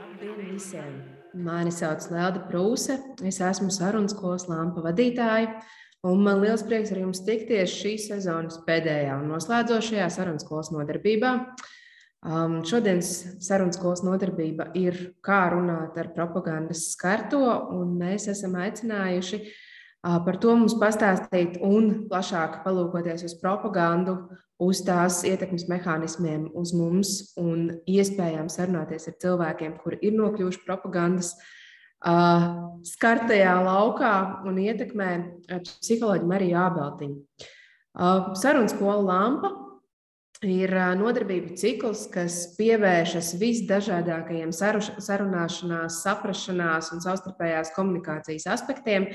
Labdien visiem! Mani sauc Lelda Prūse, es esmu sarunas skolas lampa vadītāja, un man liels prieks ar jums tikties šīs sezonas pēdējā un noslēdzošajā sarunas skolas nodarbībā. Um, šodienas sarunas skolas nodarbība ir kā runāt ar propagandas skarto, un mēs esam aicinājuši uh, par to mums pastāstīt un plašāk palūkoties uz propagandu uz tās ietekmes mehānismiem uz mums un iespējām sarunāties ar cilvēkiem, kuri ir nokļuvuši propagandas skartajā laukā un ietekmē psiholoģiju Mariju Ābeltiņu. Sarunas skola lampa ir nodarbību cikls, kas pievēršas visdažādākajiem sarunāšanās, saprašanās un savstarpējās komunikācijas aspektiem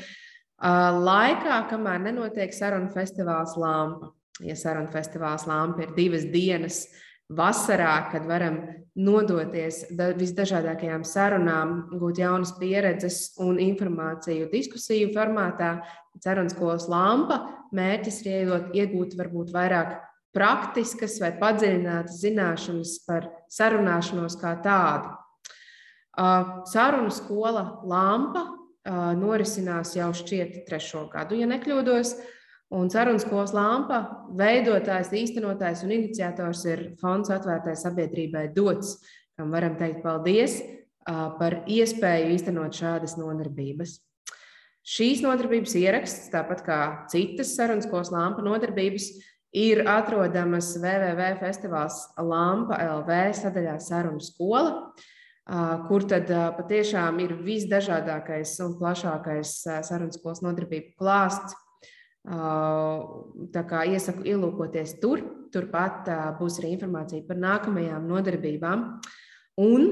laikā, kamēr nenotiek sarunu festivāls Lampa ja sarunu festivāls Lampa ir divas dienas vasarā, kad varam nodoties visdažādākajām sarunām, gūt jaunas pieredzes un informāciju diskusiju formātā. Sarunas skolas lampa mērķis ir iegūt, varbūt vairāk praktiskas vai padziļinātas zināšanas par sarunāšanos kā tādu. Sarunu skola lampa norisinās jau šķiet trešo gadu, ja nekļūdos. Un sarunas skolas lampa veidotājs, īstenotājs un iniciators ir fonds atvērtai sabiedrībai dots, kam varam teikt paldies par iespēju īstenot šādas nodarbības. Šīs nodarbības ieraksts, tāpat kā citas sarunas skolas lampa nodarbības, ir atrodamas www.festivāls Lampa LV sadaļā Sarunu skola, kur tad patiešām ir visdažādākais un plašākais sarunas skolas nodarbību klāsts Tā kā iesaku ielūkoties tur, turpat būs arī informācija par nākamajām nodarbībām. Un,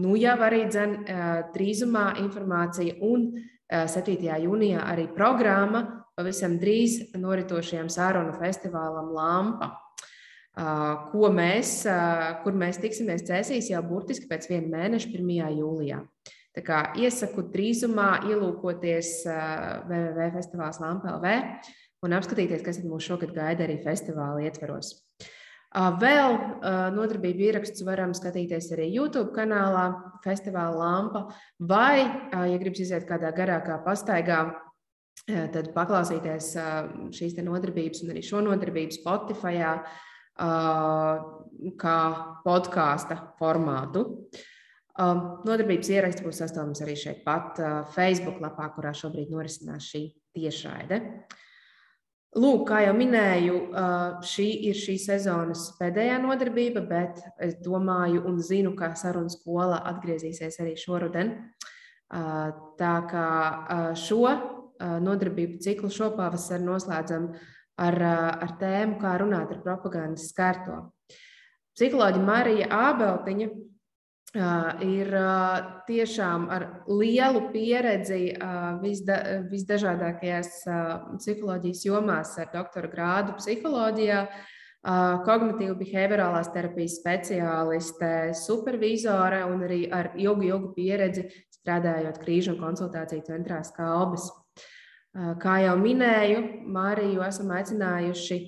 nu jau arī dzen, drīzumā informācija un 7. jūnijā arī programma pavisam drīz noritošajam sārunu festivālam Lampa, ko mēs, kur mēs tiksimies cēsīs jau burtiski pēc viena mēneša, 1. jūlijā. Tā kā iesaku drīzumā ielūkoties www.festivāls Lampa.lv un apskatīties, kas mūs šogad gaida arī festivāla ietveros. Vēl nodarbību ierakstus varam skatīties arī YouTube kanālā Festivāla Lampa, vai, ja gribas iziet kādā garākā pastaigā, tad paklausīties šīs nodarbības un arī šo nodarbību Spotify kā podkāsta formātu. Um, nodarbības ieraksts būs sastādāms arī šeit pat uh, Facebook lapā, kurā šobrīd norisinās šī tiešraide. Lūk, kā jau minēju, uh, šī ir šī sezonas pēdējā nodarbība, bet es domāju un zinu, ka sarunu skola atgriezīsies arī šoruden. Uh, tā kā šo nodarbību ciklu šopavasar noslēdzam ar, ar tēmu, kā runāt ar propagandas skārto. Psiholoģija Marija Ābeltiņa ir tiešām ar lielu pieredzi visda, visdažādākajās psiholoģijas jomās, ar doktora grādu psiholoģijā, kognitīvu behaviorālās terapijas speciāliste, supervizore un arī ar ilgu, ilgu pieredzi strādājot krīžu un konsultāciju centrā Skalbis. Kā jau minēju, Māriju esam aicinājuši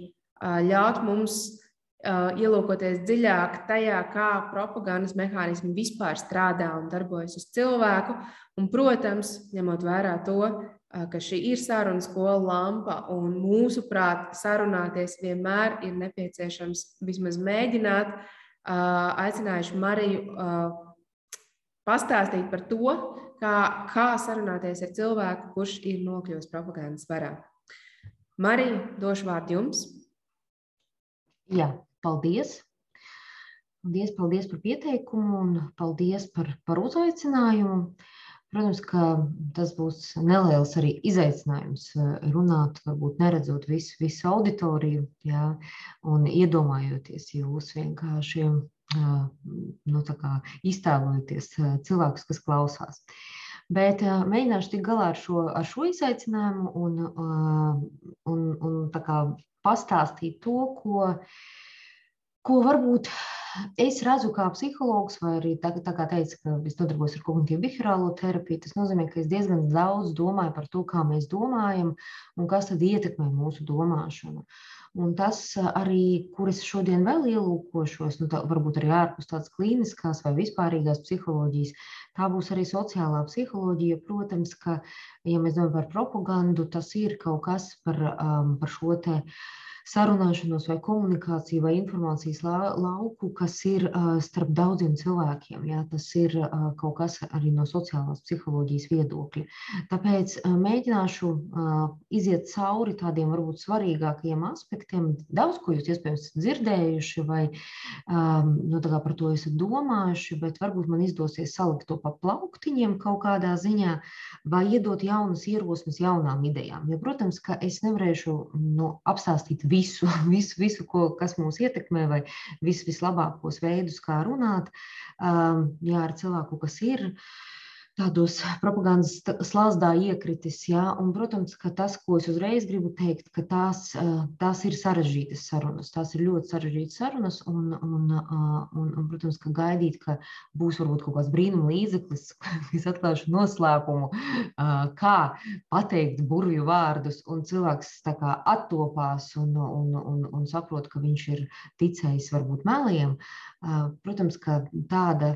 ļaut mums ielūkoties dziļāk tajā, kā propagandas mehānismi vispār strādā un darbojas uz cilvēku. Un, protams, ņemot vērā to, ka šī ir saruna skola lampa, un mūsuprāt, sarunāties vienmēr ir nepieciešams vismaz mēģināt, aicinājuši Mariju pastāstīt par to, kā, kā sarunāties ar cilvēku, kurš ir nokļuvis propagandas varā. Marija, došu vārdu jums. Jā, Paldies! Paldies, paldies par pieteikumu un paldies par, par uzaicinājumu. Protams, ka tas būs neliels arī izaicinājums eh, runāt, varbūt neredzot visu, visu auditoriju, jā, un iedomājoties jūs vienkārši eh, nu, iztēlojoties eh, cilvēkus, kas klausās. Bet mēģināšu tikt galā ar šo, ar šo izaicinājumu un, un, un pastāstīt to, ko uh, ko varbūt es redzu kā psihologs, vai arī tā, tā kā teicu, ka es nodarbojos ar kognitīvu behaviorālo terapiju, tas nozīmē, ka es diezgan daudz domāju par to, kā mēs domājam un kas tad ietekmē mūsu domāšanu. Un tas arī, kur es šodien vēl ielūkošos, nu, tā, varbūt arī ārpus tādas klīniskās vai vispārīgās psiholoģijas, tā būs arī sociālā psiholoģija. Protams, ka, ja mēs domājam par propagandu, tas ir kaut kas par, um, par šo te uh, sarunāšanos, vai komunikāciju, vai informācijas lauku, kas ir starp daudziem cilvēkiem. Jā, tas ir kaut kas arī no sociālās psiholoģijas viedokļa. Tāpēc mēģināšu iziet cauri tādiem varbūt svarīgākajiem aspektiem. Daudz ko jūs iespējams dzirdējuši, vai nu, par to esat domājuši, bet varbūt man izdosies salikt to pa plauktiņiem kaut kādā ziņā, vai iedot jaunas ierosmes jaunām idejām. Jo, protams, ka es nevarēšu nu, apstāstīt visu visu, visu, visu ko, kas mūs ietekmē, vai vis, vislabākos veidus, kā runāt jā, ar cilvēku, kas ir tādos propagandas slazdā iekritis. Ja? Un, protams, ka tas, ko es uzreiz gribu teikt, ka tās, tās ir sarežģītas sarunas. Tās ir ļoti sarežģītas sarunas, un, un, un, un protams, ka gaidīt, ka būs varbūt kaut kāds brīnuma līdzeklis, es atklāšu noslēpumu, kā pateikt burvju vārdus, un cilvēks kā attopās un, un, un, un saprot, ka viņš ir ticējis varbūt meliem. Protams, ka tāda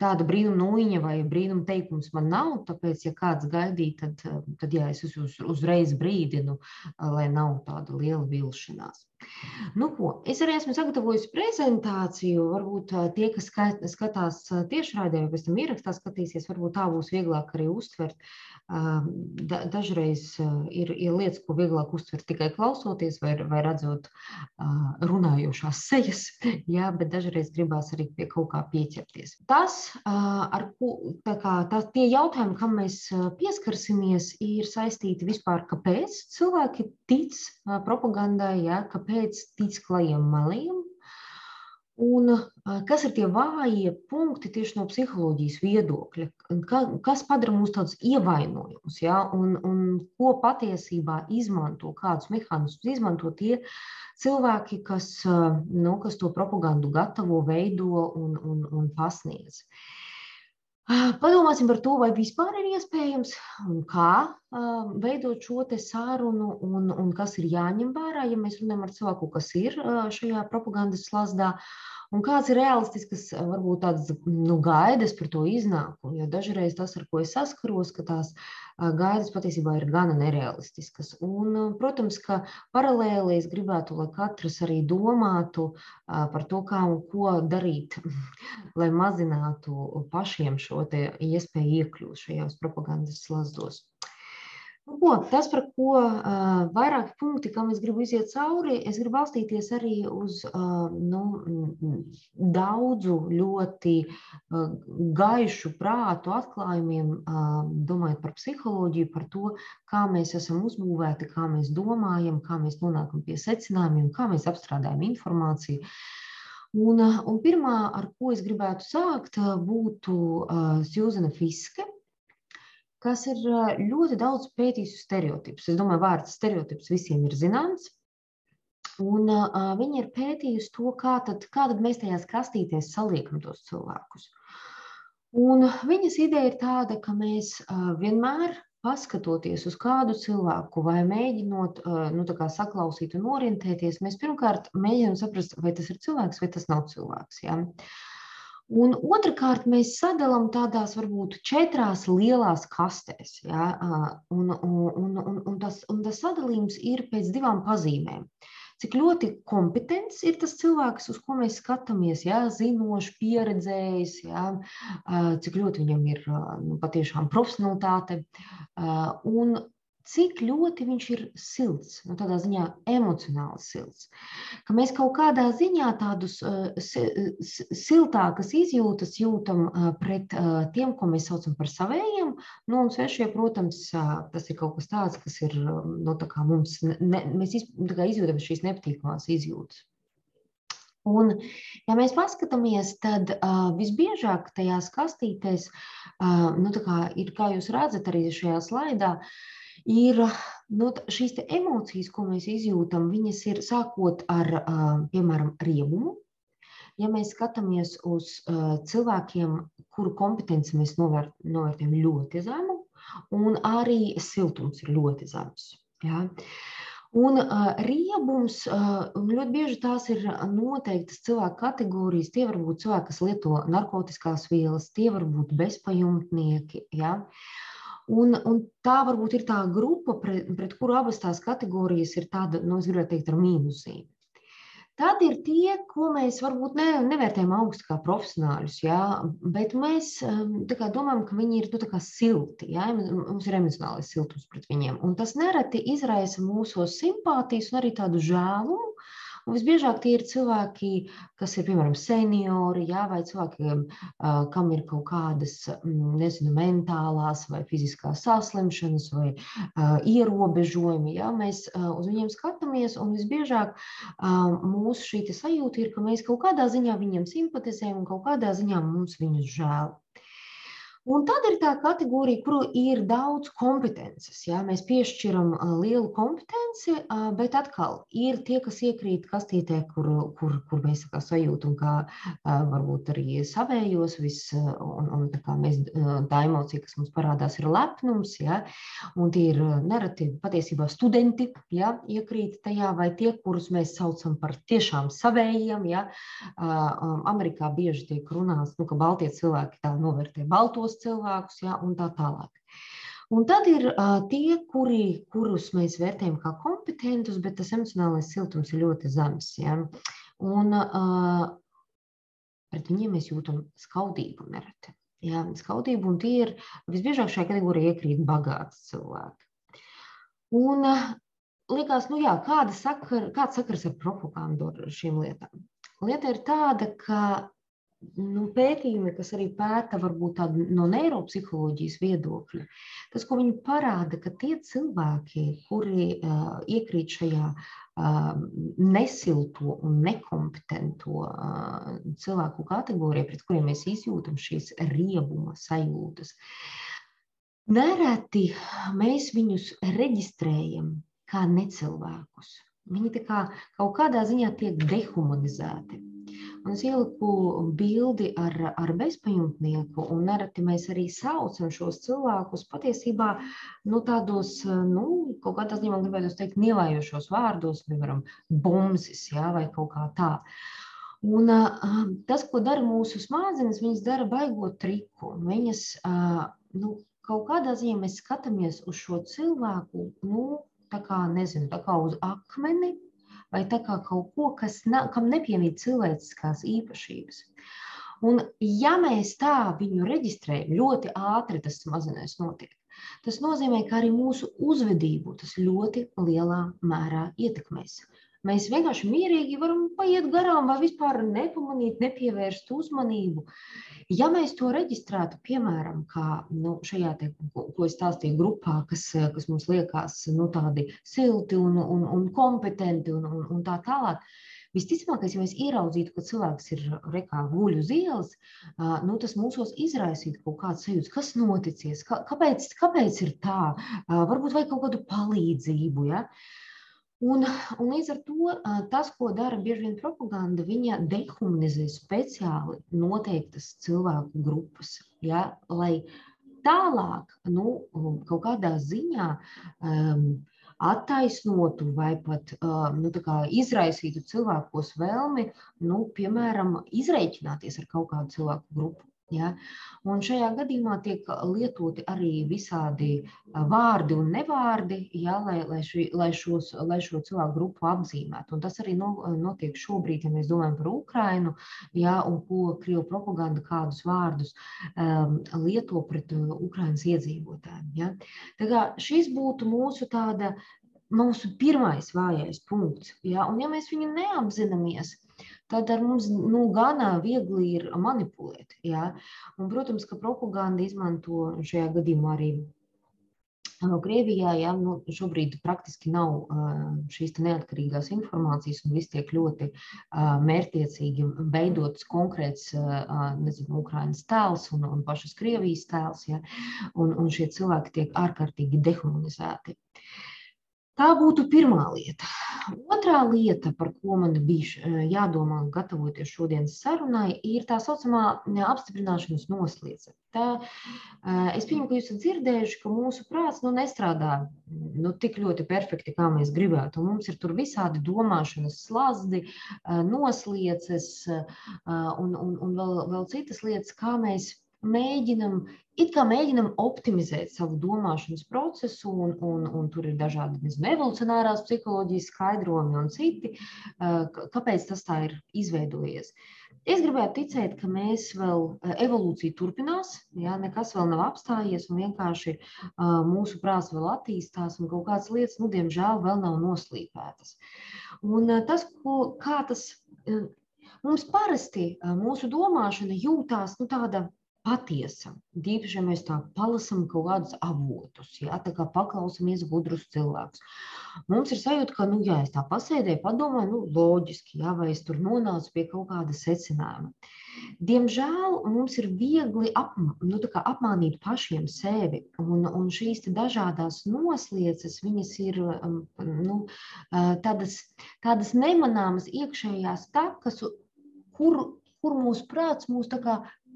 tāda brīnuma nūjiņa vai brīnuma teikums man nav. Tāpēc, ja kāds gaidīja, tad, tad jā, es uz, uzreiz brīdinu, lai nav tāda liela vilšanās. Nu, ko, es arī esmu sagatavojis prezentāciju. Varbūt tie, kas skatās tiešraidē, pēc tam ierakstā skatīsies, varbūt tā būs vieglāk arī uztvert. Da, dažreiz ir, ir lietas, ko vieglāk uztvert tikai klausoties vai, vai redzot runājošās sejas, jā, bet dažreiz gribās arī pie kaut kā pieķerties. Tas, ar ko kā, tā, tie jautājumi, kam mēs pieskarsimies, ir saistīti vispār, kāpēc cilvēki tic propagandai, jā, kāpēc tic klajiem meliem, Un kas ir tie vājie punkti tieši no psiholoģijas viedokļa? Kas padara mūs tādus ievainojumus, ja? un, un ko patiesībā izmanto, kādus mehānismus izmanto tie cilvēki, kas, nu, kas to propagandu gatavo, veido un, un, un pasniedz. Padomāsim par to, vai vispār ir iespējams un kā veidot šo sarunu, un, un kas ir jāņem vērā, ja mēs runājam ar cilvēku, kas ir šajā propagandas slazdā. Un kāds ir realistisks, varbūt tādas nu, gaidas par to iznākumu? Jo dažreiz tas, ar ko es saskaros, ka tās gaidas patiesībā ir gana nerealistiskas. Un, protams, ka paralēli es gribētu, lai katrs arī domātu par to, kā un ko darīt, lai mazinātu pašiem šo iespēju iekļūt šajos propagandas slazdos. Nu, ko, tas, par ko uh, vairāki punkti, kam es gribu iziet cauri, es gribu balstīties arī uz uh, nu, daudzu ļoti uh, gaišu prātu atklājumiem, uh, domājot par psiholoģiju, par to, kā mēs esam uzbūvēti, kā mēs domājam, kā mēs nonākam pie secinājumiem, kā mēs apstrādājam informāciju. Un, un pirmā, ar ko es gribētu sākt, būtu uh, Sjūzena Fiske kas ir ļoti daudz pētījis stereotipus. Es domāju, vārds stereotips visiem ir zināms. Un uh, viņi ir pētījuši to, kā tad, kā tad mēs tajās kastītēs saliekam tos cilvēkus. Un viņas ideja ir tāda, ka mēs uh, vienmēr paskatoties uz kādu cilvēku vai mēģinot nu, saklausīt un orientēties, mēs pirmkārt mēģinām saprast, vai tas ir cilvēks vai tas nav cilvēks. Ja? Uh, Un otrkārt, mēs sadalām tādās varbūt četrās lielās kastēs. Ja? Un, un, un, un, tas, un tas sadalījums ir pēc divām pazīmēm. Cik ļoti kompetents ir tas cilvēks, uz ko mēs skatāmies, ja? zinošs, pieredzējis, ja? cik ļoti viņam ir nu, patiešām profesionalitāte. Un cik ļoti viņš ir silts, nu, tādā ziņā emocionāli silts. Ka mēs kaut kādā ziņā tādus uh, siltākas izjūtas jūtam uh, pret uh, tiem, ko mēs saucam par savējiem. Nu, un svešie, protams, uh, tas ir kaut kas tāds, kas ir nu, tā mums, ne, mēs iz, izjūtam šīs nepatīkamās izjūtas. Un, ja mēs paskatāmies, tad uh, visbiežāk tajās kastītēs, uh, nu, kā ir, kā jūs redzat arī šajā slaidā, uh, ir nu, šīs emocijas, ko mēs izjūtam, viņas ir sākot ar, piemēram, riebumu. Ja mēs skatāmies uz cilvēkiem, kuru kompetenci mēs novērt, novērtējam ļoti zemu, un arī siltums ir ļoti zems. Ja? Un uh, riebums, uh, ļoti bieži tās ir noteiktas cilvēku kategorijas. Tie var būt cilvēki, kas lieto narkotikās vielas, tie var būt bezpajumtnieki. Ja? Un, un tā varbūt ir tā grupa, pret, pret kuru abas tās kategorijas ir tāda, nu, es gribētu teikt, ar mīnusīm. Tad ir tie, ko mēs varbūt ne, nevērtējam augstu kā profesionāļus, jā, bet mēs um, kā, domājam, ka viņi ir nu, silti. Jā, mums ir emocionālais siltums pret viņiem. Un tas nereti izraisa mūsu simpātijas un arī tādu žēlumu. Un visbiežāk tie ir cilvēki, kas ir piemēram seniori, jā, vai cilvēki, kam ir kaut kādas nezinu, mentālās vai fiziskās saslimšanas vai uh, ierobežojumi. Jā, mēs uh, uz viņiem skatāmies, un visbiežāk uh, mūsu šī sajūta ir, ka mēs kaut kādā ziņā viņiem simpatizējam un kaut kādā ziņā mums viņus žēl. Un tad ir tā kategorija, kur ir daudz kompetences. Ja? Mēs piešķiram lielu kompetenci, bet atkal ir tie, kas iekrīt kastītē, kur, kur, kur mēs kā sajūtam, kā varbūt arī savējos. Vis, un, un tā, mēs, tā emocija, kas mums parādās, ir lepnums. Ja? Un tie ir nereti patiesībā studenti, ja? iekrīt tajā, vai tie, kurus mēs saucam par tiešām savējiem. Ja? Amerikā bieži tiek runāts, nu, ka baltie cilvēki tā novērtē baltos tos cilvēkus, ja, un tā tālāk. Un tad ir uh, tie, kuri, kurus mēs vērtējam kā kompetentus, bet tas emocionālais siltums ir ļoti zems. Ja? Un uh, pret viņiem mēs jūtam skaudību nereti. Ja? Skaudību, un tie ir visbiežāk šajā kategorijā iekrīt bagāts cilvēki. Un uh, likās, nu jā, kāda sakar, kāds sakars ar propagandu ar šīm lietām? Lieta ir tāda, ka nu, pētījumi, kas arī pēta varbūt tādu no neiropsiholoģijas viedokļa, tas, ko viņi parāda, ka tie cilvēki, kuri uh, iekrīt šajā uh, nesilto un nekompetento uh, cilvēku kategorijā, pret kuriem mēs izjūtam šīs riebuma sajūtas, nereti mēs viņus reģistrējam kā necilvēkus. Viņi kā, kaut kādā ziņā tiek dehumanizēti. Un es ieliku bildi ar, ar bezpajumtnieku, un nereti mēs arī saucam šos cilvēkus patiesībā nu, tādos, nu, kaut kādā ziņā, gribētu teikt, nievājošos vārdos, piemēram, bumzis, jā, vai kaut kā tā. Un, uh, tas, ko dara mūsu smadzenes, viņas dara baigot triku. Viņas, uh, nu, kaut kādā ziņā mēs skatāmies uz šo cilvēku, nu, tā kā, nezinu, tā kā uz akmeni, vai tā kā kaut ko, kas na, kam nepiemīt cilvēciskās īpašības. Un, ja mēs tā viņu reģistrējam, ļoti ātri tas mazinājums notiek. Tas nozīmē, ka arī mūsu uzvedību tas ļoti lielā mērā ietekmēs. Mēs vienkārši mierīgi varam paiet garām, vai vispār nepamanīt, nepievērst uzmanību. Ja mēs to reģistrētu, piemēram, kā nu, šajā, te, ko, ko es stāstīju, grupā, kas, kas mums liekas nu, tādi silti un, un, un kompetenti un, un, un tā tālāk, Visticamākais, ja mēs ieraudzītu, ka cilvēks ir rekā guļ uz ielas, nu, tas mūsos izraisītu kaut kādas sajūtas, kas noticies, kā, kāpēc, kāpēc ir tā, varbūt vajag kaut kādu palīdzību. Ja? Un, un līdz ar to tas, ko dara bieži vien propaganda, viņa dehumanizē speciāli noteiktas cilvēku grupas, ja, lai tālāk nu, kaut kādā ziņā um, attaisnotu vai pat nu, izraisītu cilvēkos vēlmi, nu, piemēram, izreikināties ar kaut kādu cilvēku grupu. Ja? Un šajā gadījumā tiek lietoti arī visādi vārdi un nevārdi, ja? lai, lai, ši, lai, šos, lai šo cilvēku grupu apzīmētu. Un tas arī no, notiek šobrīd, ja mēs domājam par Ukrainu, ja? un ko Krievu propaganda kādus vārdus um, lieto pret uh, Ukrainas iedzīvotājiem. Ja? Tā kā šis būtu mūsu tāda mūsu pirmais vājais punkts. Ja? Un ja mēs viņu neapzināmies, tad ar mums nu, gana viegli ir manipulēt. Ja? Un, protams, ka propaganda izmanto šajā gadījumā arī Krievijā ja, nu, šobrīd praktiski nav uh, šīs neatkarīgās informācijas, un viss tiek ļoti uh, mērķiecīgi veidots konkrēts uh, nezinu, Ukraiņas tēls un, un pašas Krievijas tēls, ja, un, un šie cilvēki tiek ārkārtīgi dehumanizēti. Tā būtu pirmā lieta. Otrā lieta, par ko man bija eh, jādomā, gatavoties šodienas sarunai, ir tā saucamā apstiprināšanas noslēdze. Tā, eh, es pieņemu, ka jūs esat dzirdējuši, ka mūsu prāts nu, nestrādā nu, tik ļoti perfekti, kā mēs gribētu. Mums ir tur visādi domāšanas slazdi, eh, noslēdzes un, un, un vēl, vēl citas lietas, kā mēs mēģinam, it kā mēģinam optimizēt savu domāšanas procesu, un, un, un tur ir dažādi nezinu, evolucionārās psiholoģijas skaidrojumi un citi, kāpēc tas tā ir izveidojies. Es gribētu ticēt, ka mēs vēl evolūcija turpinās, ja nekas vēl nav apstājies, un vienkārši uh, mūsu prāts vēl attīstās, un kaut kādas lietas, nu, diemžēl, vēl nav noslīpētas. Un tas, ko, kā tas mums parasti mūsu domāšana jūtās nu, tāda patiesa. Tīpaši, ja mēs tā palasām kaut kādus avotus, ja, tā kā paklausāmies gudrus cilvēkus. Mums ir sajūta, ka, nu, ja es tā pasēdēju, padomāju, nu, loģiski, ja, vai es tur nonācu pie kaut kāda secinājuma. Diemžēl mums ir viegli apma, nu, apmānīt pašiem sevi, un, un šīs dažādas noslēdzes, viņas ir um, nu, tādas, tādas nemanāmas iekšējās takas, kur, kur mūsu prāts mūs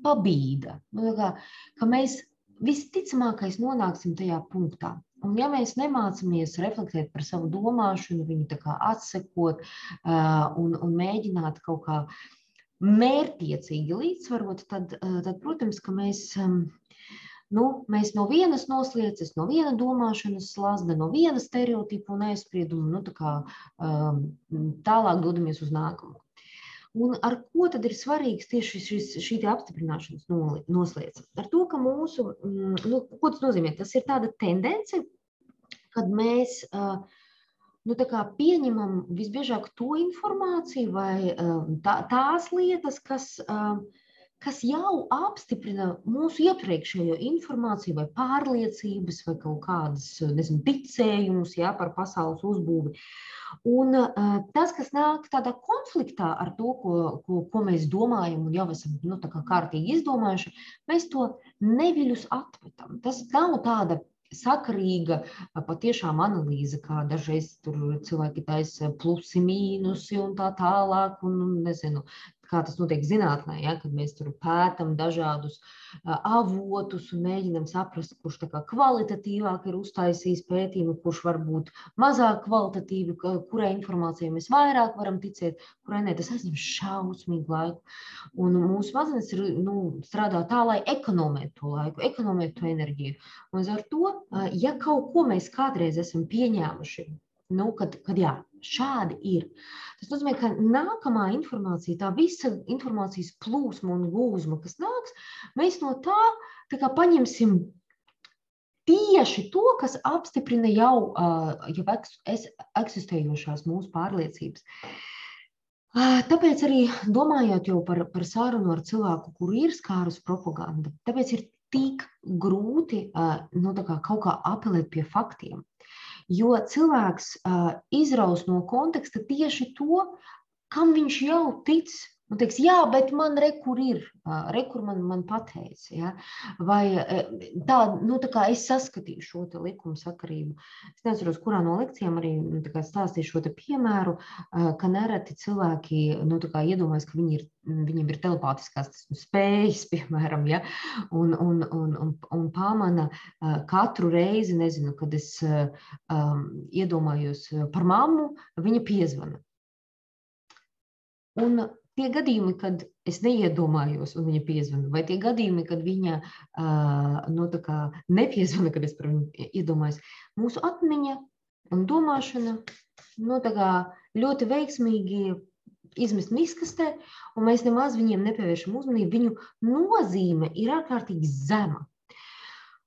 pabīda. Nu, kā, ka mēs visticamākais nonāksim tajā punktā. Un, ja mēs nemācāmies reflektēt par savu domāšanu, viņu atsekot uh, un, un mēģināt kaut kā mērķiecīgi līdzsvarot, tad, uh, tad protams, ka mēs, um, nu, mēs no vienas noslēdzas, no viena domāšanas slazda, no viena stereotipa un aizsprieduma nu, tā kā, um, tālāk dodamies uz nākamo. Un ar ko tad ir svarīgs tieši šis, šī apstiprināšanas noslēdz? Ar to, ka mūsu, mm, nu, ko tas nozīmē? Tas ir tāda tendence, kad mēs nu, pieņemam visbiežāk to informāciju vai tā, tās lietas, kas kas jau apstiprina mūsu iepriekšējo informāciju, vai pārliecības, vai kaut kādas nezinu, ticējumus jā, par pasaules uzbūvi. Un uh, tas, kas nāk tādā konfliktā ar to, ko, ko, ko mēs domājam, un jau esam nu, kārtīgi izdomājuši, mēs to neviļus atmetam. Tas nav tāda sakarīga patiešām analīze, kā dažreiz tur cilvēki taisa plusi, mīnusi un tā tālāk, un nezinu, kā tas notiek zinātnē, ja, kad mēs tur pētām dažādus uh, avotus un mēģinām saprast, kurš kvalitatīvāk ir uztaisījis pētījumu, kurš varbūt mazāk kvalitatīvi, kurai informācijai mēs vairāk varam ticēt, kurai nē, tas aizņem šausmīgu laiku. Un mūsu smadzenes ir nu, strādā tā, lai ekonomētu to laiku, ekonomētu to enerģiju. Un ar to, uh, ja kaut ko mēs kādreiz esam pieņēmuši, nu, kad, kad jā, šādi ir. Tas nozīmē, ka nākamā informācija, tā visa informācijas plūsma un gūzma, kas nāks, mēs no tā, tā kā paņemsim tieši to, kas apstiprina jau, jau eksistējošās mūsu pārliecības. Tāpēc arī domājot par, par sarunu ar cilvēku, kuru ir skārus propaganda, tāpēc ir tik grūti nu, kā, kaut kā apelēt pie faktiem. Jo cilvēks izraus no konteksta tieši to, kam viņš jau tic. Un teiks, jā, bet man rekur ir, rekur man, man pateica. Ja? Vai tā, nu, tā kā es saskatīju šo likumu sakarību. Es nezinu, kurā no lekcijām arī nu, stāstīju šo piemēru, ka nereti cilvēki nu, iedomājas, ka viņi ir, viņiem ir telepātiskās spējas, piemēram, ja? un, un, un, un, un pamana katru reizi, nezinu, kad es um, iedomājos par mammu, viņa piezvana. Un tie gadījumi, kad es neiedomājos, un viņa piezvana, vai tie gadījumi, kad viņa uh, nu, nepiezvana, kad es par viņu iedomājos, mūsu atmiņa un domāšana nu, ļoti veiksmīgi izmest miskastē, un mēs nemaz viņiem nepievēršam uzmanību. Viņu nozīme ir ārkārtīgi zema.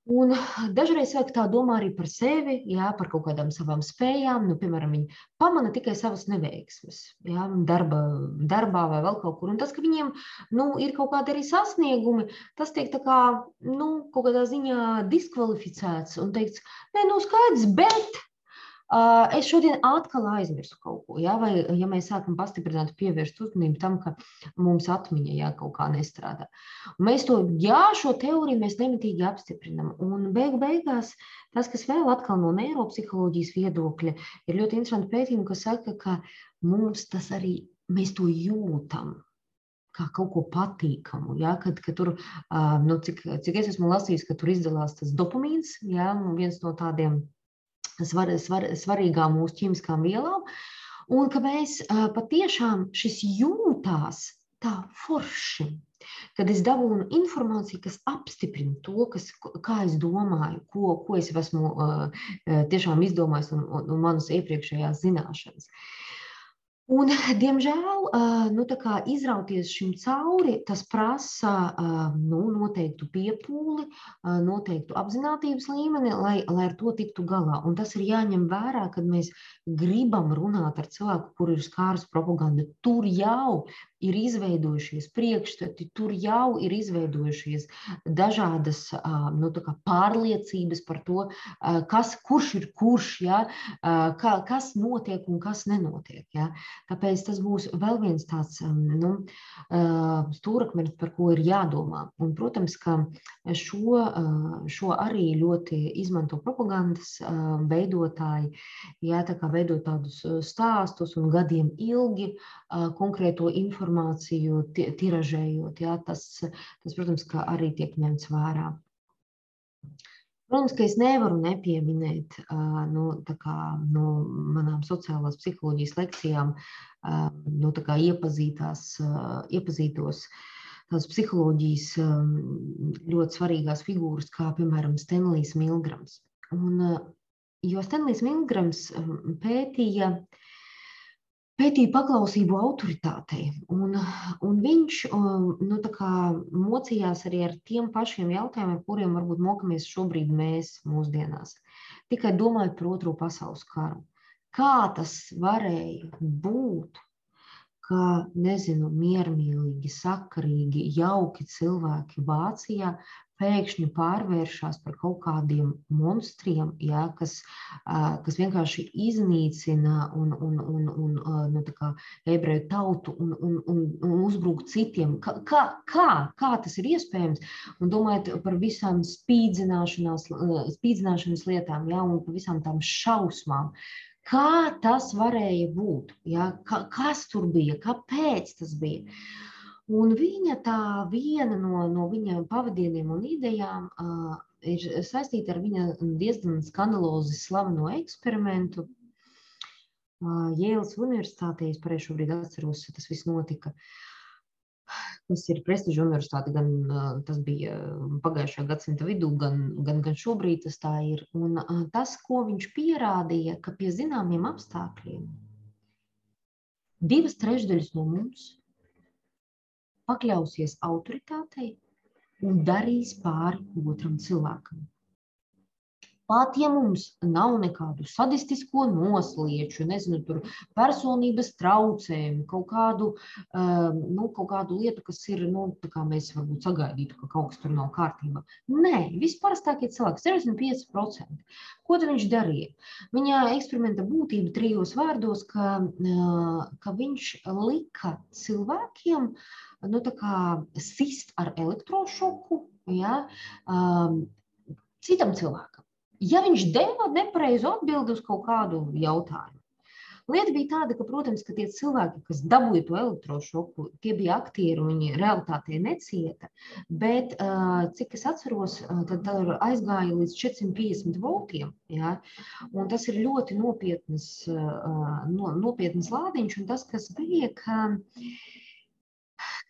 Un dažreiz cilvēki tā domā arī par sevi, jā, par kaut kādām savām spējām. Nu, piemēram, viņi pamana tikai savas neveiksmes, jā, darba, darbā vai vēl kaut kur. Un tas, ka viņiem nu, ir kaut kādi arī sasniegumi, tas tiek kā, nu, kaut kādā ziņā diskvalificēts un teikts, nē, nu skaidrs, bet Es šodien atkal aizmirsu kaut ko, ja? vai ja mēs sākam pastiprināt, pievērst uzmanību tam, ka mums atmiņa ja, kaut kā nestrādā. Un mēs to, jā, šo teoriju mēs nemitīgi apstiprinam. Un beigu beigās tas, kas vēl atkal no neiropsiholoģijas viedokļa, ir ļoti interesanti pētījumi, kas saka, ka mums tas arī, mēs to jūtam kā kaut ko patīkamu. Ja? Kad, kad tur, nu, cik, cik es esmu lasījis, ka tur izdalās tas dopamīns, ja? viens no tādiem svar, svar, svarīgām mūsu ķīmiskām vielām, un ka mēs patiešām šis jūtās tā forši. Kad es dabūnu informāciju, kas apstiprina to, kas, kā es domāju, ko, ko es esmu uh, tiešām izdomājis un, un, un manas iepriekšējās zināšanas. Uh, Un, diemžēl, nu, izrauties šim cauri, tas prasa nu, noteiktu piepūli, noteiktu apziņotības līmeni, lai, lai ar to tiktu galā. Un tas ir jāņem vērā, kad mēs gribam runāt ar cilvēku, kur ir skārus propaganda. Tur jau ir izveidojušies priekšstati, tur jau ir izveidojušies dažādas nu, pārliecības par to, kas, kurš ir kurš, ja, ka, kas notiek un kas nenotiek. Ja. Tāpēc tas būs vēl viens tāds nu, stūrakmenis, par ko ir jādomā. Un, protams, ka šo, šo arī ļoti izmanto propagandas veidotāji, ja, tā kā veidot tādus stāstus un gadiem ilgi konkrēto informāciju informāciju tiražējot. Jā, tas, tas, protams, arī tiek ņemts vērā. Protams, ka es nevaru nepieminēt nu, kā, no manām sociālās psiholoģijas lekcijām nu, iepazītās, iepazītos tās psiholoģijas ļoti svarīgās figūras, kā piemēram Stanlijs Milgrams. Un, jo Stanlijs Milgrams pētīja uh, pētīja paklausību autoritātei. Un, un viņš nu, mocījās arī ar tiem pašiem jautājumiem, kuriem varbūt mokamies šobrīd mēs mūsdienās. Tikai domājot par Otro pasaules karu. Kā tas varēja būt, ka nezinu, miermīlīgi, sakarīgi, jauki cilvēki Vācijā pēkšņi pārvēršas par kaut kādiem monstriem, ja, kas, kas vienkārši iznīcina un, un, un, un nu, ebreju tautu un, un, un, un uzbruk citiem. Kā, kā, kā tas ir iespējams? Un domājot par visām spīdzināšanas lietām ja, un par visām tām šausmām. Kā tas varēja būt? Ja? Ka, kas tur bija? Kāpēc tas bija? Uh, Un viņa tā viena no, no viņa pavadieniem un idejām uh, ir saistīta ar viņa diezgan skandalozi slaveno eksperimentu. Uh, Jēlas Universitātē, es pareizi šobrīd atceros, tas viss notika. Tas ir prestiža universitāte, gan uh, tas bija pagājušā gadsimta vidū, gan, gan, gan šobrīd tas tā ir. Un uh, tas, ko viņš pierādīja, ka pie zināmiem apstākļiem divas trešdaļas no mums pakļausies autoritātei un darīs pāri otram cilvēkam. Pat ja mums nav nekādu sadistisko noslieču, nezinu, tur personības traucējumu, kaut kādu, um, nu, kaut kādu lietu, kas ir, nu, tā kā mēs varbūt sagaidītu, ka kaut kas tur nav kārtībā. Nē, vispārastākie cilvēki, 75%. Ko tad viņš darīja? Viņa eksperimenta būtība trijos vārdos, ka, uh, ka viņš lika cilvēkiem uh, nu, sist ar elektrošoku ja, um, citam cilvēkam. Ja viņš deva nepareizu atbildi uz kaut kādu jautājumu. Lieta bija tāda, ka, protams, ka tie cilvēki, kas dabūja to elektrošoku, tie bija aktieri viņi realitātē necieta. Bet, cik es atceros, tad aizgāja līdz 450 voltiem. Ja? Un tas ir ļoti nopietnas, no, nopietnas lādiņš. Un tas, kas bija, ka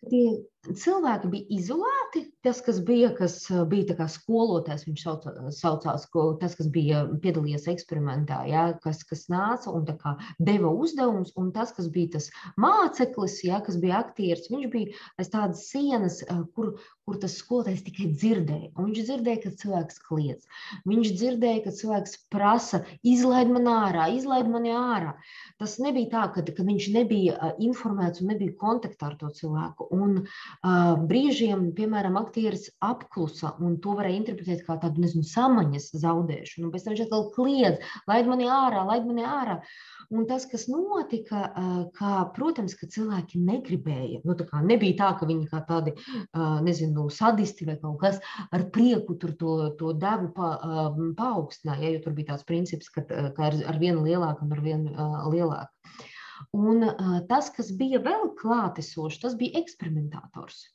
uh, tie cilvēki bija izolēti. Tas, kas bija, kas uh, bija skolotājs, viņš sauc, saucās, tas, kas bija piedalījies eksperimentā, ja, kas, kas nāca un deva uzdevumus, un tas, kas bija tas māceklis, ja, kas bija aktieris, viņš bija aiz tādas sienas, uh, kur, kur tas skolotājs tikai dzirdēja. Un viņš dzirdēja, ka cilvēks kliedz. Viņš dzirdēja, ka cilvēks prasa, izlaid man ārā, izlaid mani ārā. Tas nebija tā, ka, ka viņš nebija uh, informēts un nebija kontaktā ar to cilvēku. Un, uh, Brīžiem, piemēram, aktieris apklusa, un to varēja interpretēt kā tādu, nezinu, samaņas zaudēšanu. Pēc tam viņš atkal kliedz, laid mani ārā, laid mani ārā. Un tas, kas notika, kā, protams, ka cilvēki negribēja, nu, tā nebija tā, ka viņi kā tādi, nezinu, sadisti vai kaut kas ar prieku tur to, to devu pa, paaugstināja, jo tur bija tāds princips, ka, ka ar, ar vienu lielāku un ar vienu lielāku. Un tas, kas bija vēl klātesošs, tas bija eksperimentators,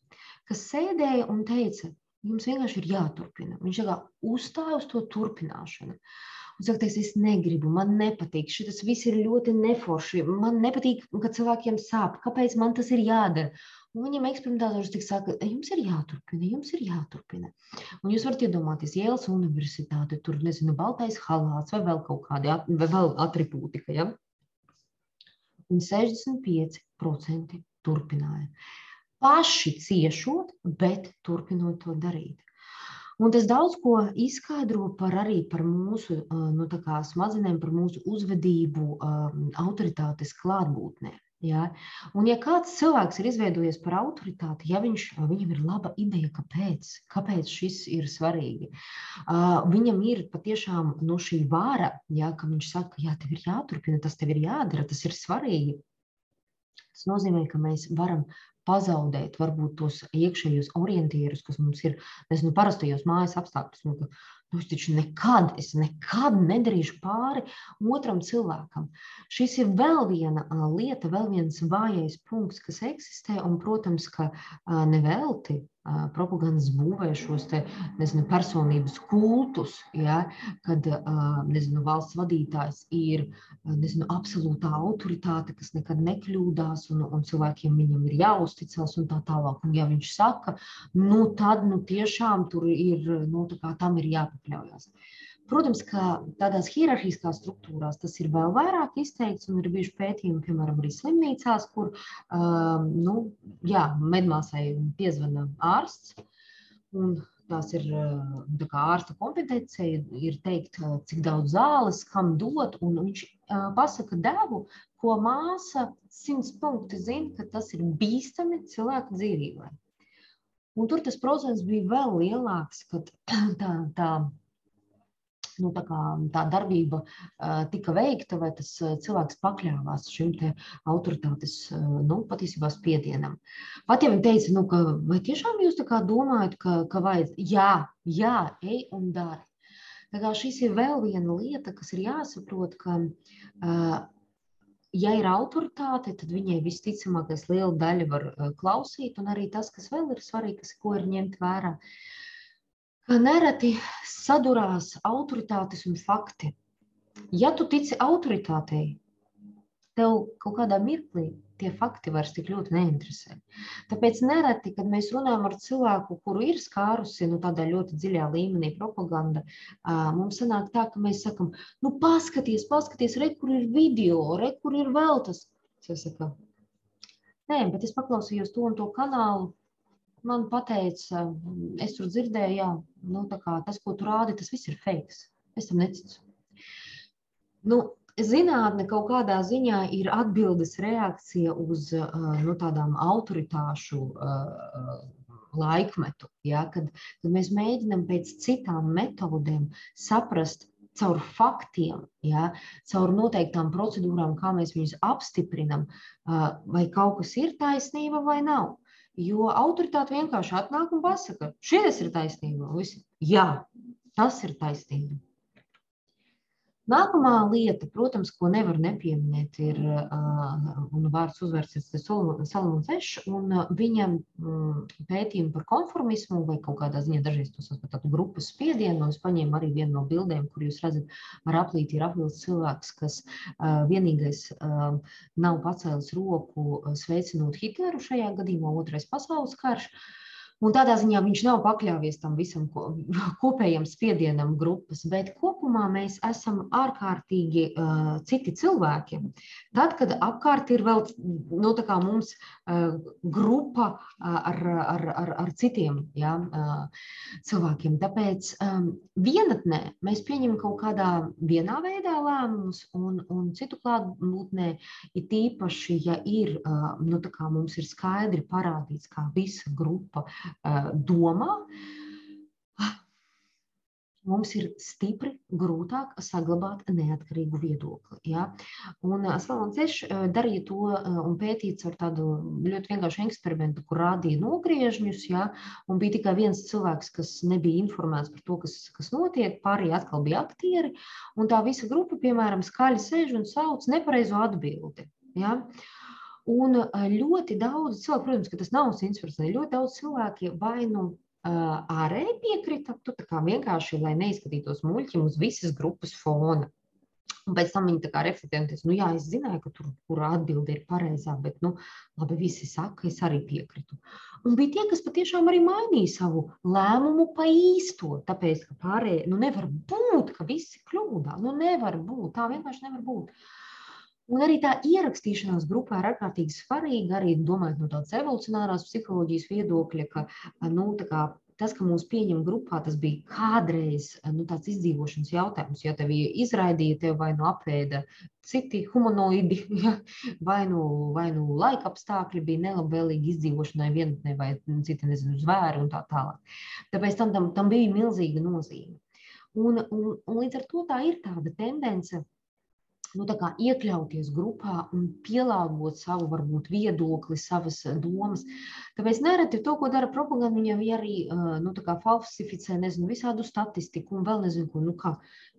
kas sēdēja un teica, jums vienkārši ir jāturpina. Viņš kā uzstāja uz to turpināšanu. Un saka, es negribu, man nepatīk, šis viss ir ļoti neforši. Man nepatīk, ka cilvēkiem sāp. Kāpēc man tas ir jādara? Un viņam eksperimentātors tik saka, jums ir jāturpina, jums ir jāturpina. Un jūs varat iedomāties, Jēlas universitāte, tur, nezinu, baltais halāts vai vēl kaut kādi, vai vēl atribūtika, ja? Un 65% turpināja. Paši ciešot, bet turpinot to darīt. Un tas daudz ko izskaidro par arī par mūsu nu, smadzenēm, par mūsu uzvedību, autoritātes klātbūtnē. Ja? Un, ja kāds cilvēks ir izveidojies par autoritāti, ja viņš, viņam ir laba ideja, kāpēc, kāpēc šis ir svarīgi, uh, viņam ir patiešām no šī vāra, ja, ka viņš saka, jā, tev ir jāturpina, tas tev ir jādara, tas ir svarīgi. Tas nozīmē, ka mēs varam pazaudēt varbūt tos iekšējos orientierus, kas mums ir nezinu, parastajos mājas apstākļos. Nu, Nu, es taču nekad, es nekad nedarīšu pāri otram cilvēkam. Šis ir vēl viena lieta, vēl viens vājais punkts, kas eksistē. Un, protams, ka nevelti propagandas būvē šos te, nezinu, personības kultus, ja, kad nezinu, valsts vadītājs ir nezinu, absolūtā autoritāte, kas nekad nekļūdās, un, un cilvēkiem viņam ir jāuzticas un tā tālāk. Un, ja viņš saka, nu tad nu, tiešām tur ir, nu, tam ir jāpakļaujas. Protams, ka tādās hierarhiskās struktūrās tas ir vēl vairāk izteikts, un ir bijuši pētījumi, piemēram, arī slimnīcās, kur uh, nu, jā, medmāsai piezvana ārsts. Un tās ir tā kā ārsta kompetence, ir teikt, cik daudz zāles, kam dot. Un viņš uh, pasaka devu, ko māsa simts punkti zina, ka tas ir bīstami cilvēka dzīvībai. Un tur tas procents bija vēl lielāks, kad tā, tā nu, tā, kā, tā darbība uh, tika veikta, vai tas cilvēks pakļāvās šim autoritātes uh, nu, patiesībā spiedienam. Pat ja viņi teica, nu, ka vai tiešām jūs domājat, ka, ka vajadz, jā, jā, ej un dari. Tā kā šis ir vēl viena lieta, kas ir jāsaprot, ka uh, ja ir autoritāte, tad viņai visticamākais liela daļa var klausīt, un arī tas, kas vēl ir svarīgi, kas, ko ir ņemt vērā, ka nereti sadurās autoritātes un fakti. Ja tu tici autoritātei, tev kaut kādā mirklī tie fakti vairs tik ļoti neinteresē. Tāpēc nereti, kad mēs runājam ar cilvēku, kuru ir skārusi nu, tādā ļoti dziļā līmenī propaganda, mums sanāk tā, ka mēs sakam, nu paskaties, paskaties, re, kur ir video, re, kur ir vēl tas. Es saku, nē, bet es paklausījos to un to kanālu, man teica, es tur dzirdēju, jā, nu, tas, ko tu rādi, tas viss ir fake. Es tam neticu. Nu, Zinātne kaut kādā ziņā ir atbildes reakcija uz nu, tādām autoritāšu laikmetu, ja, kad, kad mēs mēģinām pēc citām metodēm saprast caur faktiem, ja, caur noteiktām procedūrām, kā mēs viņus apstiprinam, vai kaut kas ir taisnība vai nav. Jo autoritāte vienkārši atnāk un pasaka, šis ir taisnība. Jā, tas ir taisnība. Nākamā lieta, protams, ko nevar nepieminēt, ir uh, vārds uzvērsies Salamons Ešs un viņa um, pētījumi par konformismu vai kaut kādā ziņā dažreiz tos par tādu grupas spiedienu. Es paņēmu arī vienu no bildēm, kur jūs redzat, ar aplīti ir apvilts cilvēks, kas uh, vienīgais uh, nav pacēlis roku sveicinot Hitleru šajā gadījumā, otrais pasaules karš. Un tādā ziņā viņš nav pakļāvies tam visam kopējam spiedienam grupas, bet kopumā mēs esam ārkārtīgi uh, citi cilvēki. Tad, kad apkārt ir vēl nu, mums uh, grupa ar, ar, ar, ar citiem ja, uh, cilvēkiem. Tāpēc um, vienatnē mēs pieņemam kaut kādā vienā veidā lēmumus, un, un citu klātbūtnē ir tīpaši, ja ir, uh, nu, mums ir skaidri parādīts, kā visa grupa domā, mums ir stipri grūtāk saglabāt neatkarīgu viedokli. Ja? Un Slavons Eš darīja to un pētīja ar tādu ļoti vienkāršu eksperimentu, kur rādīja nogriežņus, ja? un bija tikai viens cilvēks, kas nebija informēts par to, kas, kas notiek, pārējie atkal bija aktieri, un tā visa grupa, piemēram, skaļi sēž un sauc nepareizo atbildi. Ja? Un ļoti daudz cilvēku, protams, ka tas nav simtprocentīgi, ļoti daudz cilvēki vai nu ārēji piekrita, tu tā kā vienkārši, lai neizskatītos muļķim uz visas grupas fona. Un pēc tam viņi tā kā reflektēja nu jā, es zināju, ka tur, kur atbilde ir pareizā, bet, nu, labi, visi saka, es arī piekritu. Un bija tie, kas patiešām arī mainīja savu lēmumu pa īsto, tāpēc, ka pārējie, nu nevar būt, ka visi kļūdā, nu nevar būt, tā vienkārši nevar būt. Uh, Un arī tā ierakstīšanās grupā ir ārkārtīgi svarīga, arī domājot no tādas evolucionārās psiholoģijas viedokļa, ka nu, kā, tas, ka mūs pieņem grupā, tas bija kādreiz nu, tāds izdzīvošanas jautājums. Ja tevi izraidīja, tev vai nu apēda citi humanoidi, ja, vai, nu, vai nu laika apstākļi bija nelabvēlīgi izdzīvošanai vienotnē, vai citi nezinu, zvēri un tā tālāk. Tāpēc tam, tam, tam bija milzīga nozīme. Un, un, un līdz ar to tā ir tāda tendence nu, iekļauties grupā un pielāgot savu varbūt, viedokli, savas eh, domas. Tāpēc nereti to, ko dara propaganda, viņam arī eh, nu, falsificē nezinu, visādu statistiku un vēl nezinu, ko. Nu, kā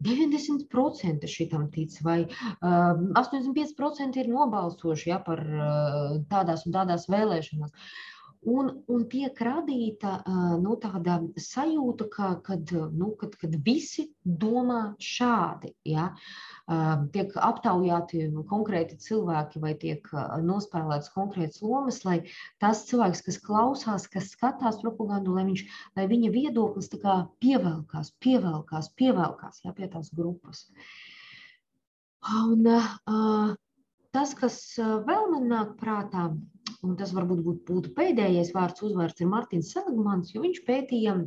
90% šitam tic, vai uh, eh, 85% ir nobalsojuši ja, par uh, tādās un tādās vēlēšanās. Un, un tiek radīta nu, tāda sajūta, ka, kad, nu, kad, kad visi domā šādi. Ja? Tiek aptaujāti konkrēti cilvēki vai tiek nospēlētas konkrētas lomas, lai tas cilvēks, kas klausās, kas skatās propagandu, lai, viņš, lai viņa viedoklis pievelkās, pievelkās, pievelkās ja, pie tās grupas. Un, uh, tas, kas vēl man nāk prātā, un tas varbūt būtu pēdējais vārds uzvārds, ir Mārtiņš Seligmans, jo viņš pētīja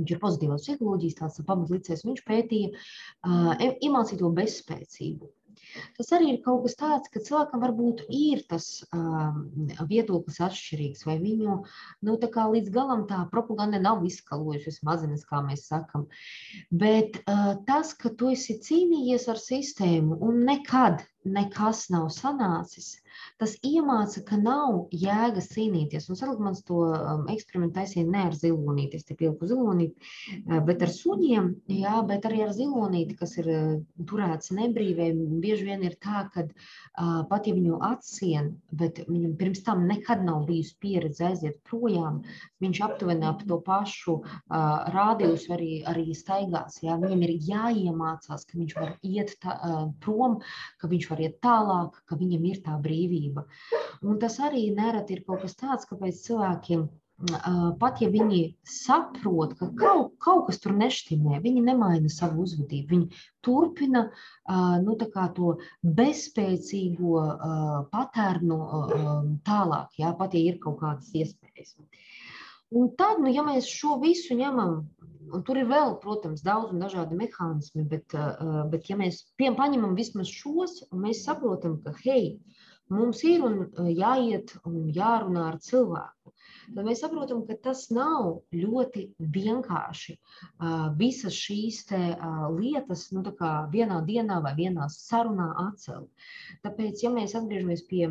Viņš ir pozitīvās psiholoģijas tāds pamatlicējs. Viņš pētīja uh, iemācīto bezspēcību. Tas arī ir kaut kas tāds, ka cilvēkam varbūt ir tas um, viedoklis atšķirīgs, vai viņu nu, līdz galam tā propaganda nav izskalojusi smadzenes, kā mēs sakam. Bet uh, tas, ka tu esi cīnījies ar sistēmu un nekad nekas nav sanācis, tas iemāca, ka nav jēgas cīnīties. Un Seligmans to um, eksperimentu taisīja ne ar zilonīti, es te pilku zilonīti, uh, bet ar suņiem, jā, bet arī ar zilonīti, kas ir uh, turēts nebrīvē. Bieži vien ir tā, ka uh, pat ja viņu atsien, bet viņam pirms tam nekad nav bijusi pieredze aiziet projām, viņš aptuveni ap to pašu rādījus arī, arī staigās. Jā. Viņam ir jāiemācās, ka viņš var iet tā, prom, ka viņš var iet tālāk, ka viņam ir tā brīvība. Un tas arī nereti ir kaut kas tāds, kāpēc cilvēkiem pat ja viņi saprot, ka kaut, kaut kas tur neštimē, viņi nemaina savu uzvedību. Viņi turpina nu, to bezspēcīgo patērnu tālāk, jā, pat ja ir kaut kādas iespējas. Un tad, nu, ja mēs šo visu ņemam un tur ir vēl, protams, daudz un dažādi mehānismi, bet, uh, bet ja mēs paņemam vismaz šos, un mēs saprotam, ka, hei, mums ir un uh, jāiet un jārunā ar cilvēku, tad mēs saprotam, ka tas nav ļoti vienkārši uh, visas šīs uh, lietas nu, vienā dienā vai vienā sarunā atcelt. Tāpēc, ja mēs atgriežamies pie,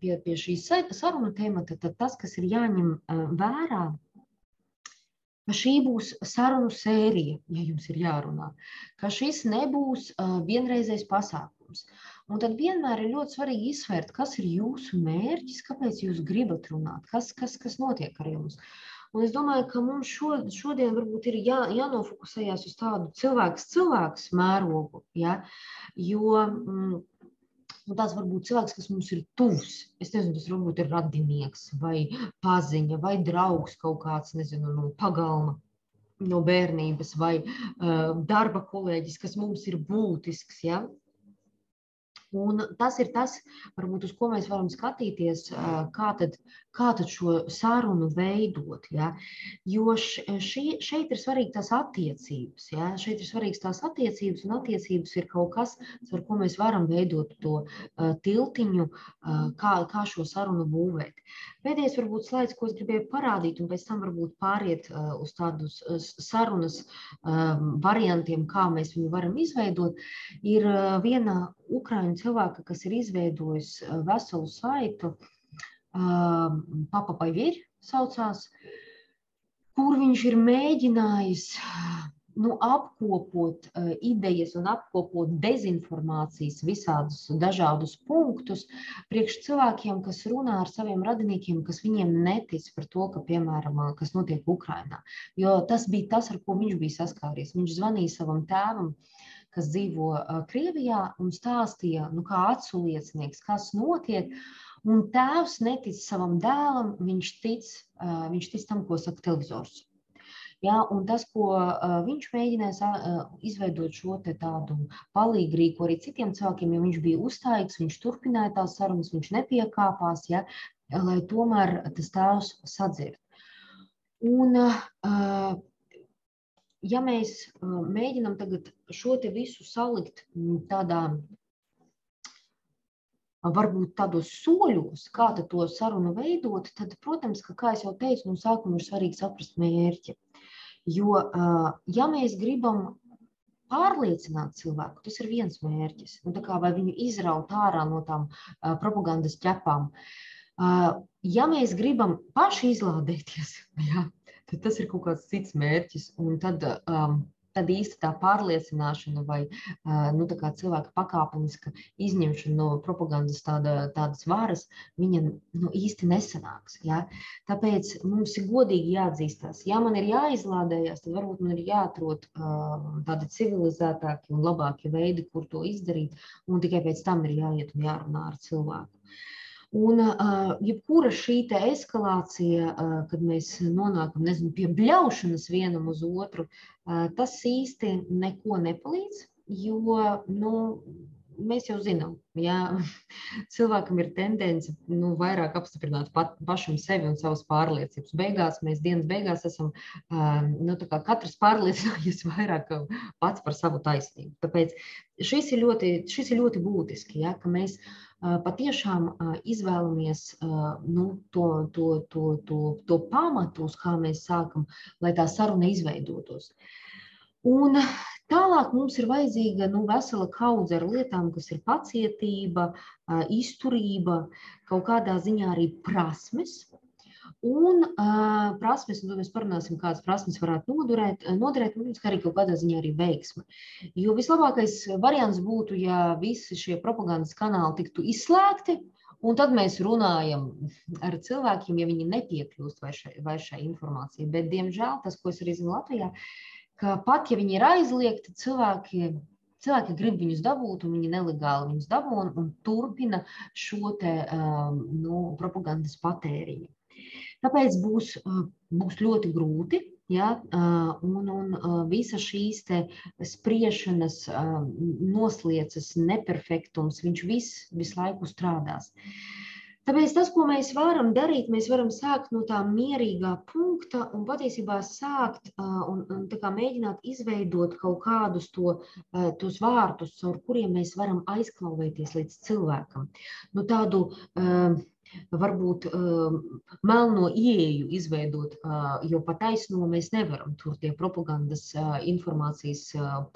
pie, pie šīs sarunu temata, tad tas, kas ir jāņem uh, vērā, ka šī būs sarunu sērija, ja jums ir jārunā, ka šis nebūs uh, vienreizējs pasākums. Un tad vienmēr ir ļoti svarīgi izsvērt, kas ir jūsu mērķis, kāpēc jūs gribat runāt, kas, kas, kas notiek ar jums. Un es domāju, ka mums šo, šodien varbūt ir jā, jānofokusējas uz tādu cilvēks cilvēks mērogu, ja? jo mm, tās var būt cilvēks, kas mums ir tuvs. Es nezinu, tas varbūt ir radinieks, vai paziņa, vai draugs kaut kāds, nezinu, no pagalma, no bērnības, vai uh, darba kolēģis, kas mums ir būtisks. Ja? Un tas ir tas, varbūt, uz ko mēs varam skatīties, kā tad, kā tad šo sarunu veidot. Ja? Jo šī, šeit ir svarīga tās attiecības. Ja? Šeit ir svarīgas tās attiecības, un attiecības ir kaut kas, ar ko mēs varam veidot to uh, tiltiņu, uh, kā, kā šo sarunu būvēt. Pēdējais varbūt slaids, ko es gribēju parādīt, un pēc tam varbūt pāriet uh, uz tādus sarunas variantiem, kā mēs viņu varam izveidot, ir viena Ukraiņu cilvēka, kas ir izveidojis veselu saitu, Papa Paivīri saucās, kur viņš ir mēģinājis nu, apkopot uh, idejas un apkopot dezinformācijas, visādus dažādus punktus, priekš cilvēkiem, kas runā ar saviem radiniekiem, kas viņiem netic par to, ka, piemēram, kas notiek Ukrajinā. Jo tas bija tas, ar ko viņš bija saskāries. Viņš zvanīja savam tēvam, kas dzīvo Krievijā, un stāstīja, nu, kā atsauliecinieks, kas notiek. Un tēvs netic savam dēlam, viņš tic, viņš tic tam, ko saka televizors. Ja, un tas, ko uh, viņš mēģināja uh, izveidot šo tādu palīgu rīku arī citiem cilvēkiem, jo viņš bija uzstājīgs, viņš turpināja tās sarunas, viņš nepiekāpās, ja, lai tomēr tas tēvs sadzird. Un, uh, ja mēs mēģinām tagad šo te visu salikt tādā varbūt tādos soļos, kā to sarunu veidot, tad, protams, ka, kā jau teicu, no sākuma ir svarīgi saprast mērķi. Jo, ja mēs gribam pārliecināt cilvēku, tas ir viens mērķis. Nu, vai viņu izraut ārā no tām propagandas ķepām. Ja mēs gribam paši izlādēties, ja, tad tas ir kaut kāds cits mērķis. Un tad um, tad īsti tā pārliecināšana vai nu, cilvēka pakāpeniska izņemšana no propagandas tāda, tādas varas, viņa nu, īsti nesanāks. Ja? Tāpēc mums ir godīgi jāatzīstās. Ja man ir jāizlādējas, tad varbūt man ir jāatrod tādi civilizētāki un labāki veidi, kur to izdarīt, un tikai pēc tam ir jāiet un jārunā ar cilvēku. Un jebkura šī eskalācija, kad mēs nonākam nezinu, pie bļaušanas vienam uz otru, tas īsti neko nepalīdz. Jo nu, mēs jau zinām, ja cilvēkam ir tendence nu, vairāk apstiprināt pat, pašam sevi un savas pārliecības. Beigās mēs dienas beigās esam nu, katrs pārliecinājies vairāk pats par savu taisnību. Tāpēc šis ir ļoti, šis ir ļoti būtiski, ja, ka mēs patiešām izvēlamies nu, to, to, to, to, to pamatu, uz kā mēs sākam, lai tā saruna izveidotos. Un tālāk mums ir vajadzīga nu, vesela kaudze ar lietām, kas ir pacietība, izturība, kaut kādā ziņā arī prasmes, Un uh, prasmes, un mēs parunāsim, kādas prasmes varētu noderēt, un, protams, arī kaut kādā ziņā arī veiksme. Jo vislabākais variants būtu, ja visi šie propagandas kanāli tiktu izslēgti, un tad mēs runājam ar cilvēkiem, ja viņi nepiekļūst vai šai, vai šai informācijai. Bet, diemžēl, tas, ko es arī zinu Latvijā, ka pat ja viņi ir aizliegti, cilvēki cilvēki grib viņus dabūt, un viņi nelegāli viņus dabū un, un turpina šo te, um, nu, propagandas patēriņu. Tāpēc būs, būs ļoti grūti. Ja, un, un visa šīs spriešanas, nosliecas, neperfektums, viņš viss visu laiku strādās. Tāpēc tas, ko mēs varam darīt, mēs varam sākt no tā mierīgā punkta un patiesībā sākt un, un mēģināt izveidot kaut kādus to, tos vārtus, caur kuriem mēs varam aizklauvēties līdz cilvēkam. Nu, tādu, uh, varbūt uh, melno ieeju izveidot, jo pa taisno mēs nevaram. Tur tie propagandas informācijas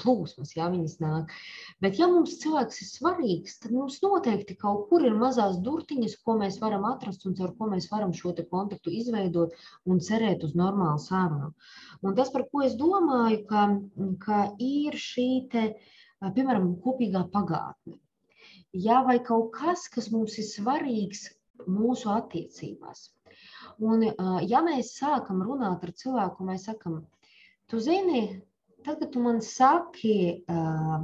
plūsmas, jā, viņas nāk. Bet ja mums cilvēks ir svarīgs, tad mums noteikti kaut kur ir mazās durtiņas, ko mēs varam atrast un ar ko mēs varam šo kontaktu izveidot un cerēt uz normālu sarunu. Un tas, par ko es domāju, ka, ka ir šī te, piemēram, kopīgā pagātne. Jā, vai kaut kas, kas mums ir svarīgs, mūsu attiecībās. Un, ja mēs sākam runāt ar cilvēku, mēs sakam, tu zini, tad, kad tu man saki,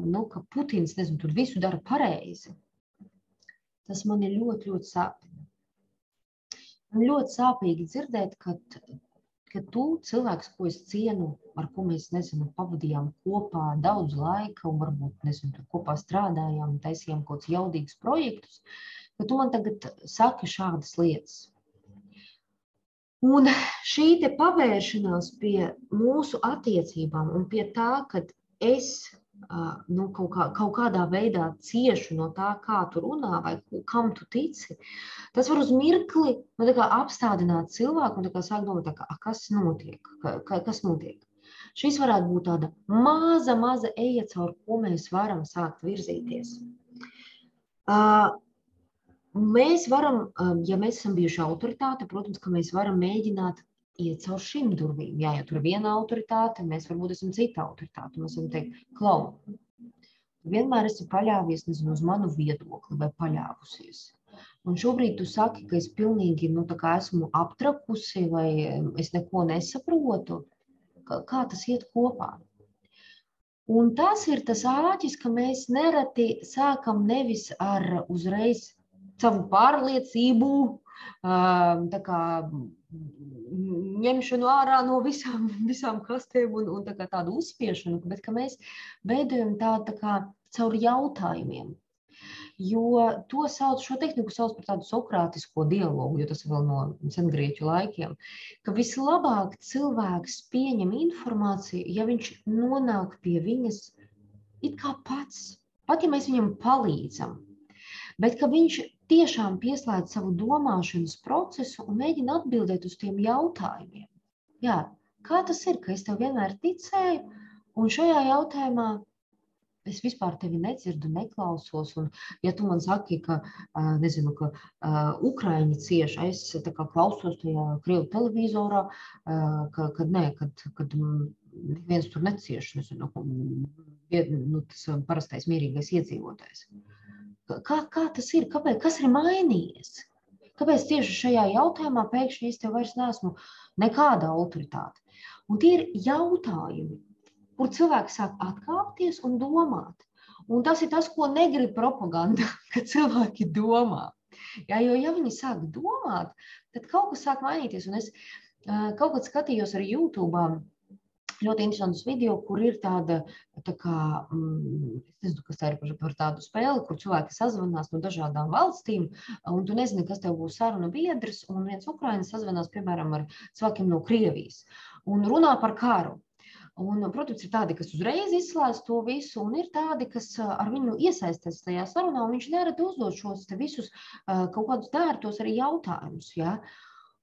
nu, ka Putins nezinu, tur visu dara pareizi, tas man ir ļoti, ļoti sāpīgi. Man ļoti sāpīgi dzirdēt, ka, ka tu cilvēks, ko es cienu, ar ko mēs nezinu, pavadījām kopā daudz laika, un varbūt nezinu, kopā strādājām, taisījām kaut kādus jaudīgus projektus, ka tu man tagad saki šādas lietas. Un šī pavēršanās pie mūsu attiecībām un pie tā, ka es nu, kaut, kā, kaut kādā veidā cieši no tā, kā tu runā vai kam tu tici, tas var uz mirkli nu, apstādināt cilvēku un sākt domāt, kā, kas notiek. Ka, kas notiek. Šis varētu būt tāda maza, maza eja, caur ko mēs varam sākt virzīties. Uh, mēs varam, ja mēs esam bijuši autoritāte, protams, ka mēs varam mēģināt iet caur šīm durvīm. Jā, ja tur ir viena autoritāte, mēs varbūt esam cita autoritāte. Mēs varam teikt, klau, vienmēr esi paļāvies nezinu, uz manu viedokli vai paļāvusies. Un šobrīd tu saki, ka es pilnīgi nu, esmu aptrakusi vai es neko nesaprotu. Kā tas iet kopā? Un tas ir tas āķis, ka mēs nereti sākam nevis ar uzreiz savu pārliecību, kā, ņemšanu ārā no visām, visām kastēm un, un tā tādu uzspiešanu, bet ka mēs veidojam tādu tā kā caur jautājumiem. Jo to sauc, šo tehniku sauc par tādu sokrātisko dialogu, jo tas vēl no sengrieķu laikiem, ka vislabāk cilvēks pieņem informāciju, ja viņš nonāk pie viņas it kā pats, pat ja mēs viņam palīdzam, bet ka viņš tiešām pieslēdz savu domāšanas procesu un mēģina atbildēt uz tiem jautājumiem. Jā, kā tas ir, ka es tev vienmēr ticēju, un šajā jautājumā es vispār tevi nedzirdu, neklausos. Un, ja tu man saki, ka, nezinu, ka uh, Ukraiņi cieši, es klausos tajā Krievu televizorā, uh, ka, kad, nē, kad, kad neviens tur necieš, nezinu, nu, tas parastais mierīgais iedzīvotājs. Mm. Kā, kā tas ir? Kāpēc, kas ir mainījies? Kāpēc tieši šajā jautājumā pēkšņi es te vairs neesmu nekāda autoritāte? Un tie ir jautājumi, kur cilvēks sāk atkāpties un domāt. Un tas ir tas, ko negrib propaganda, kad cilvēki domā. Jā, jo, ja viņi sāk domāt, tad kaut kas sāk mainīties. Un es uh, kaut kad skatījos arī YouTube ļoti interesants video, kur ir tāda, tā kā, mm, es nezinu, kas tā ir par, par tādu spēli, kur cilvēki sazvanās no dažādām valstīm, un tu nezini, kas tev būs saruna biedrs, un viens Ukrainis sazvanās, piemēram, ar cilvēkiem no Krievijas un runā par karu. Un, protams, ir tādi, kas uzreiz izslēdz to visu, un ir tādi, kas ar viņu iesaistās tajā sarunā, un viņš nereti uzdod šos visus kaut kādus dārtos arī jautājumus. Ja?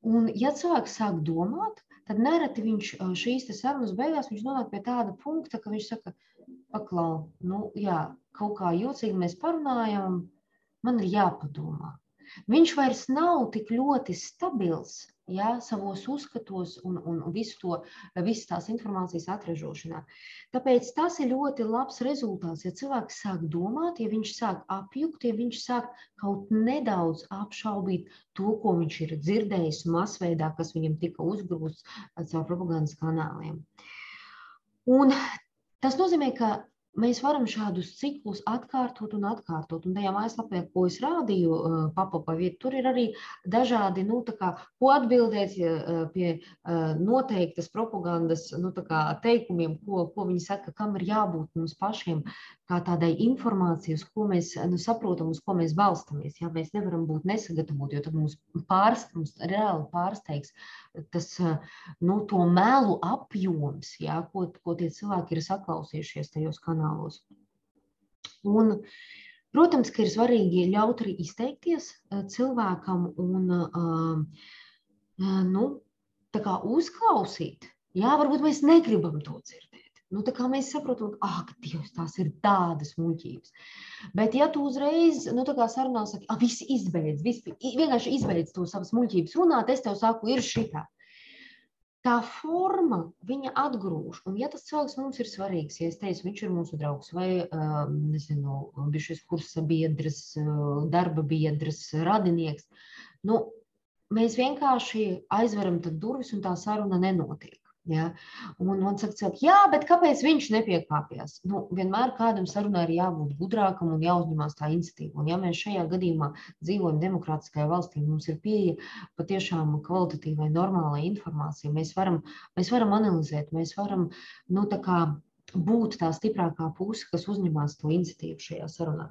Un, ja cilvēks sāk domāt, tad nereti viņš šīs sarunas beigās nonāk pie tāda punkta, ka viņš saka, paklau, nu, jā, kaut kā jocīgi mēs parunājam, man ir jāpadomā. Viņš vairs nav tik ļoti stabils ja, savos uzskatos un, un visu to, visas tās informācijas atražošanā. Tāpēc tas ir ļoti labs rezultāts. Ja cilvēks sāk domāt, ja viņš sāk apjukt, ja viņš sāk kaut nedaudz apšaubīt to, ko viņš ir dzirdējis masveidā, kas viņam tika uzgrūsts caur propagandas kanāliem. Un tas nozīmē, ka mēs varam šādus ciklus atkārtot un atkārtot. Un tajā mājaslapā, ko es rādīju, uh, papapa vietu, tur ir arī dažādi, nu, kā, ko atbildēt uh, pie uh, noteiktas propagandas nu, teikumiem, ko, ko viņi saka, kam ir jābūt mums pašiem, kā tādai informācijai, uz ko mēs nu, saprotam, uz ko mēs balstamies. Ja? Mēs nevaram būt nesagatavoti, jo tad mums, pārst, mums reāli pārsteigs tas nu, melu apjoms, ja? ko, ko tie cilvēki ir saklausījušies tajos kanālos. Un, protams, ka ir svarīgi ļaut arī izteikties cilvēkam un nu, uzklausīt. Jā, varbūt mēs negribam to dzirdēt. Nu, mēs saprotam, ah, ka Dievs, tās ir tādas muļķības. Bet, ja tu uzreiz nu, sarunā saki, ah, viss izbeidz, viss, vienkārši izbeidz to savas muļķības runāt, es tev saku, ir šitā tā forma viņa atgrūž. Un, ja tas cilvēks mums ir svarīgs, ja es teicu, viņš ir mūsu draugs vai um, nezinu, šis kursa biedrs, uh, darba biedrs, radinieks, nu, mēs vienkārši aizveram durvis un tā saruna nenotiek. Ja? Un man saka, cilvēki, jā, bet kāpēc viņš nepiekāpjas? Nu, vienmēr kādam sarunā ir jābūt gudrākam un jāuzņemās tā iniciatīva. Un ja mēs šajā gadījumā dzīvojam demokrātiskajā valstī, mums ir pieeja patiešām kvalitatīvai, normālai informācijai, mēs varam, mēs varam analizēt, mēs varam, nu, tā kā būt tā stiprākā puse, kas uzņemās to iniciatīvu šajā sarunā.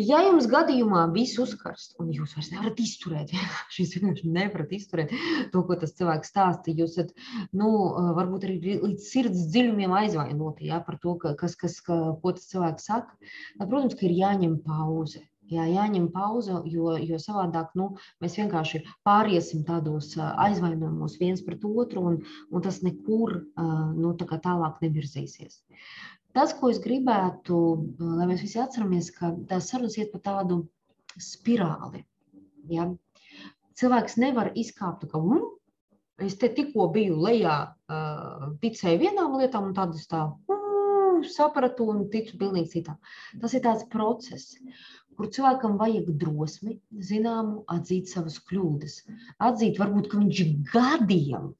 Ja jums gadījumā viss uzkarst, un jūs vairs nevarat izturēt, šīs vienkārši nevarat izturēt to, ko tas cilvēks stāsta, jūs esat, nu, varbūt arī līdz sirds dziļumiem aizvainoti, ja, par to, kas, kas, ka, ko tas cilvēks saka, tad, protams, ka ir jāņem pauze. Jā, jāņem pauze, jo, jo savādāk nu, mēs vienkārši pāriesim tādos aizvainojumos viens pret otru, un, un tas nekur nu, tā tālāk nevirzīsies. Tas, ko es gribētu, lai mēs visi atceramies, ka tās sarunas iet pa tādu spirāli. Ja? Cilvēks nevar izkāpt, ka um, es te tikko biju lejā, ticēju vienām lietām, un tad es tā um, sapratu un ticu pilnīgi citām. Tas ir tāds process kur cilvēkam vajag drosmi, zināmu, atzīt savas kļūdas. Atzīt, varbūt, ka viņš gadiem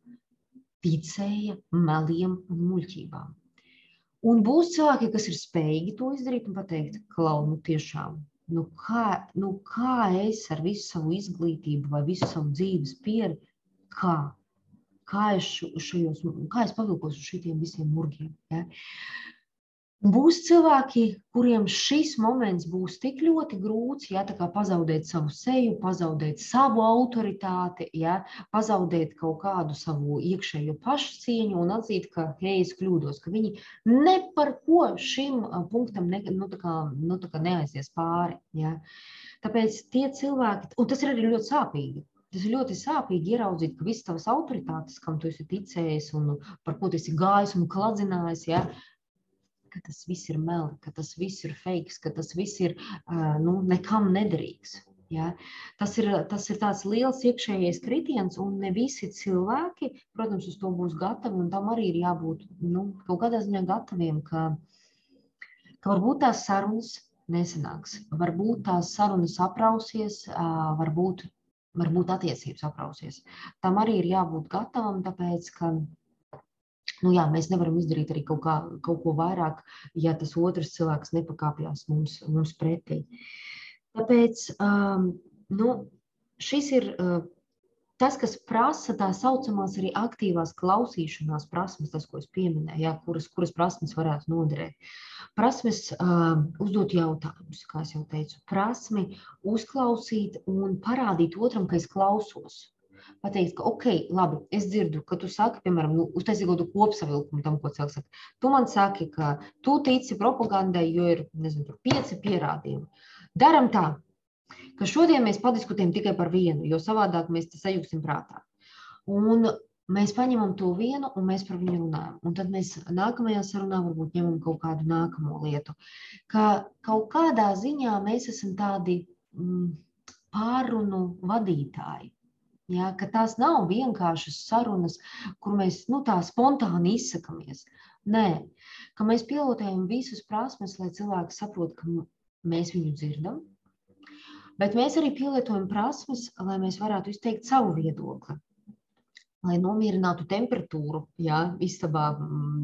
ticēja meliem un muļķībām. Un būs cilvēki, kas ir spējīgi to izdarīt un pateikt, klau, nu tiešām, nu kā, nu kā es ar visu savu izglītību vai visu savu dzīves pieredzi, kā, kā es, šajos, kā es pavilkos uz šitiem visiem murgiem. Ja? Būs cilvēki, kuriem šis moments būs tik ļoti grūts, ja tā kā pazaudēt savu seju, pazaudēt savu autoritāti, ja, pazaudēt kaut kādu savu iekšējo pašcieņu un atzīt, ka, hei, es kļūdos, ka viņi ne par ko šim punktam ne, nu, tā kā, nu, tā kā neaizies pāri. Ja. Tāpēc tie cilvēki, un tas ir arī ļoti sāpīgi, Tas ir ļoti sāpīgi ieraudzīt, ka visas tavas autoritātes, kam tu esi ticējis un par ko tu esi gājis un kladzinājis, ja, ka tas viss ir meli, ka tas viss ir fake, ka tas viss ir nu, nekam nederīgs. Ja? Tas, ir, tas ir tāds liels iekšējais kritiens, un ne visi cilvēki, protams, uz to būs gatavi. Tam arī ir jābūt nu, kaut kādā ziņā gataviem, ka, ka varbūt tās sarunas nesanāks, varbūt tās sarunas aprausies, varbūt, varbūt attiecības aprausies. Tam arī ir jābūt gatavam, tāpēc ka Nu, jā, mēs nevaram izdarīt arī kaut, kā, kaut ko vairāk, ja tas otrs cilvēks nepakāpjas mums, mums pretī. Tāpēc um, nu, šis ir uh, tas, kas prasa tā saucamās arī aktīvās klausīšanās prasmes, tas, ko es pieminēju, jā, kuras, kuras prasmes varētu noderēt. Prasmes uh, uzdot jautājumus, kā jau teicu, prasmi uzklausīt un parādīt otram, ka es klausos pateikt, ka, ok, labi, es dzirdu, ka tu saki, piemēram, nu, uztaisīt kaut kādu kopsavilkumu tam, ko cilvēks saka. Tu man saki, ka tu tici propagandai, jo ir, nezinu, tur pieci pierādījumi. Daram tā, ka šodien mēs padiskutējam tikai par vienu, jo savādāk mēs tas sajūgsim prātā. Un mēs paņemam to vienu un mēs par viņu runājam. Un tad mēs nākamajā sarunā varbūt ņemam kaut kādu nākamo lietu. Ka kaut kādā ziņā mēs esam tādi mm, pārunu vadītāji. Ja, ka tās nav vienkāršas sarunas, kur mēs nu, tā spontāni izsakamies. Nē, ka mēs pilotējam visas prasmes, lai cilvēki saprotu, ka mēs viņu dzirdam, bet mēs arī pielietojam prasmes, lai mēs varētu izteikt savu viedokli. Lai nomierinātu temperatūru, ja, istabā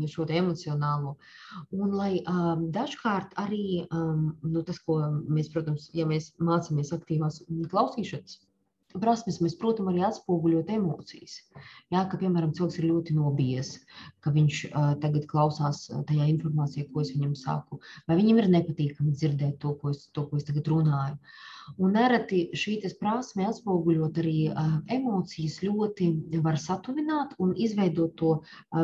šo emocionālo. Un lai um, dažkārt arī um, nu, tas, ko mēs, protams, ja mēs mācāmies aktīvās klausīšanas prasmes mēs, protams, arī atspoguļot emocijas. Jā, ka, piemēram, cilvēks ir ļoti nobijies, ka viņš uh, tagad klausās tajā informācijā, ko es viņam saku, vai viņam ir nepatīkami dzirdēt to, ko es, to, ko es tagad runāju. Un nereti šī prasme atspoguļot arī emocijas ļoti var satuvināt un izveidot to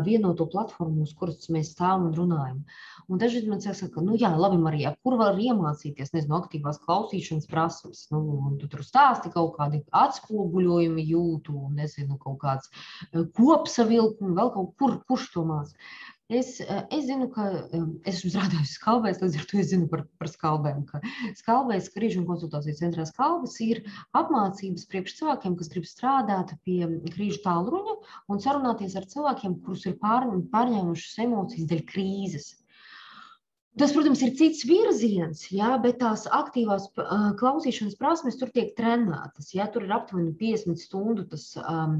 vienoto platformu, uz kuras mēs stāvam un runājam. Un dažreiz man saka, nu jā, labi, Marija, kur var iemācīties, nezinu, aktīvās klausīšanas prasmes, nu, tu tur stāsti kaut kādi atspoguļojumi jūtu, nezinu, kaut kāds kopsavilkumi, vēl kaut kur, kurš to māca. Es, es zinu, ka es esmu strādājis skalbēs, līdz ar to es zinu par, par skalbēm. Ka skalbēs, krīžu un konsultāciju centrā skalbes ir apmācības priekš cilvēkiem, kas grib strādāt pie krīžu tālruņa un sarunāties ar cilvēkiem, kurus ir pār, pārņēmušas emocijas dēļ krīzes. Tas, protams, ir cits virziens, jā, bet tās aktīvās uh, klausīšanas prasmes tur tiek trenētas. Jā, tur ir aptuveni 50 stundu tas um,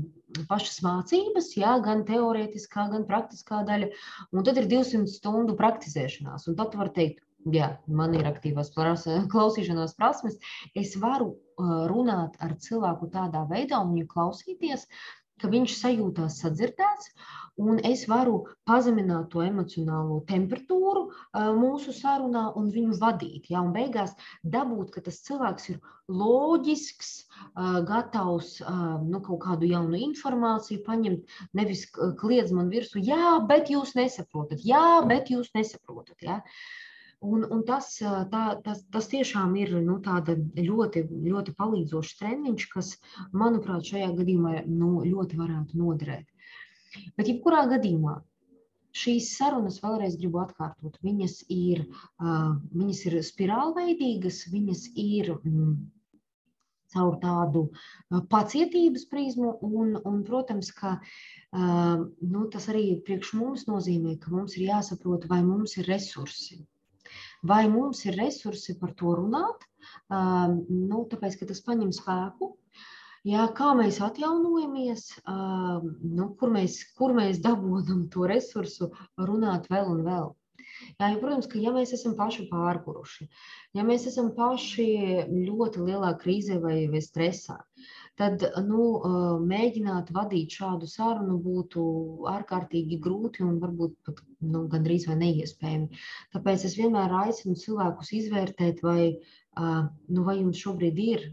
pašas mācības, jā, gan teorētiskā, gan praktiskā daļa, un tad ir 200 stundu praktizēšanās. Un tad var teikt, jā, man ir aktīvās klausīšanās prasmes, es varu uh, runāt ar cilvēku tādā veidā un viņu klausīties, ka viņš sajūtās sadzirdēts, un es varu pazemināt to emocionālo temperatūru mūsu sarunā un viņu vadīt. Ja? Un beigās dabūt, ka tas cilvēks ir loģisks, gatavs nu, kaut kādu jaunu informāciju paņemt, nevis kliedz man virsū, jā, bet jūs nesaprotat, jā, bet jūs nesaprotat. Ja? Un, un tas, tā, tas, tas tiešām ir nu, ļoti, ļoti palīdzošs treniņš, kas, manuprāt, šajā gadījumā nu, ļoti varētu noderēt. Bet, jebkurā gadījumā, šīs sarunas vēlreiz gribu atkārtot. Viņas ir, viņas ir spirālveidīgas, viņas ir mm, caur tādu pacietības prizmu, un, un protams, ka nu, tas arī priekš mums nozīmē, ka mums ir jāsaprot, vai mums ir resursi Vai mums ir resursi par to runāt? Nu, tāpēc, ka tas prasa spēku. Jā, kā mēs atjaunojamies, nu, kur, mēs, kur mēs dabūjam to resursu runāt vēl un vēl. Jā, jo, protams, ka ja mēs esam paši pārguruši, ja mēs esam paši ļoti lielā krīzē vai, vai stresā, tad nu, mēģināt vadīt šādu sarunu būtu ārkārtīgi grūti un varbūt pat nu, gandrīz vai neiespējami. Tāpēc es vienmēr aicinu cilvēkus izvērtēt, vai, nu, vai jums šobrīd ir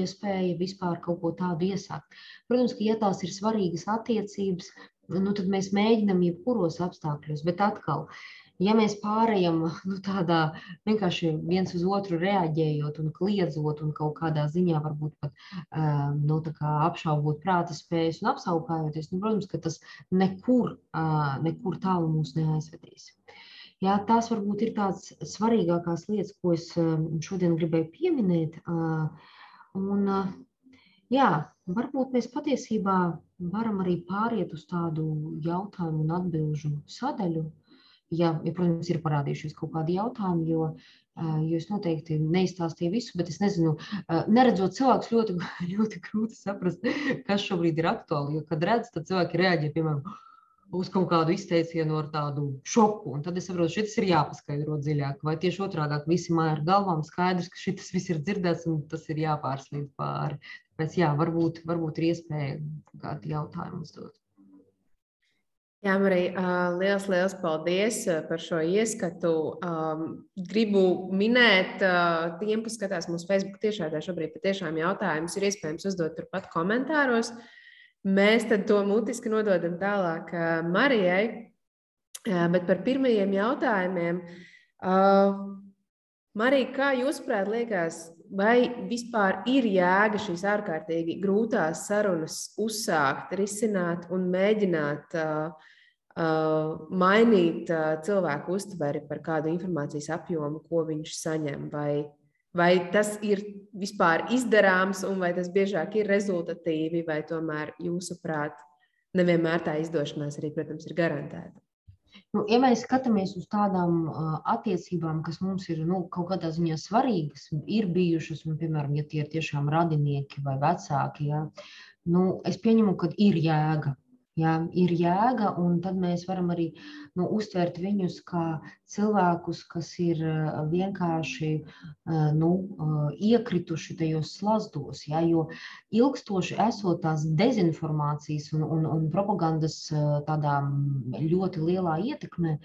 iespēja vispār kaut ko tādu iesākt. Protams, ka ja tās ir svarīgas attiecības, nu, tad mēs mēģinām jebkuros apstākļos, bet atkal. Uh, ja mēs pārējām nu, tādā vienkārši viens uz otru reaģējot un kliedzot un kaut kādā ziņā varbūt pat uh, nu, apšaubot prāta spējas un apsaukājoties, nu, protams, ka tas nekur, uh, nekur tālu mūs neaizvedīs. Jā, tās varbūt ir tādas svarīgākās lietas, ko es šodien gribēju pieminēt. Un, jā, varbūt mēs patiesībā varam arī pāriet uz tādu jautājumu un atbilžu sadaļu, ja, ja, protams, ir parādījušies kaut kādi jautājumi, jo, jo es noteikti neizstāstīju visu, bet es nezinu, neredzot cilvēkus, ļoti, ļoti grūti saprast, kas šobrīd ir aktuāli. Jo, kad redz, tad cilvēki reaģē, piemēram, uz kaut kādu izteicienu ar tādu šoku. Un tad es saprotu, šis ir jāpaskaidro dziļāk. Vai tieši otrādi visi māja ar galvām skaidrs, ka šis viss ir dzirdēts un tas ir jāpārslīd pāri. Tāpēc jā, varbūt, varbūt ir iespēja kādu jautājumu uzdot. Jā, Marija, liels, liels paldies par šo ieskatu. Gribu minēt tiem, kas skatās mūsu Facebook tiešādā šobrīd, patiešām jautājumus ir iespējams uzdot turpat komentāros. Mēs tad to mutiski nododam tālāk Marijai, bet par pirmajiem jautājumiem. Marija, kā jūsuprāt, liekas, vai vispār ir jēga šīs ārkārtīgi grūtās sarunas uzsākt, risināt un mēģināt uh, uh, mainīt uh, cilvēku uztveri par kādu informācijas apjomu, ko viņš saņem. Vai, vai tas ir vispār izdarāms, un vai tas biežāk ir rezultatīvi, vai tomēr jūsuprāt, nevienmēr tā izdošanās arī, protams, ir garantēta. Nu, ja mēs skatāmies uz tādām uh, attiecībām, kas mums ir nu, kaut kādā ziņā svarīgas, ir bijušas, un, piemēram, ja tie ir tiešām radinieki vai vecāki, ja, nu, es pieņemu, ka ir jēga Jā, ir jēga, un tad mēs varam arī nu, uztvert viņus kā cilvēkus, kas ir vienkārši nu, iekrituši tajos slazdos. Jā, jo ilgstoši esot tās dezinformācijas un, un, un propagandas tādā ļoti lielā ietekmē,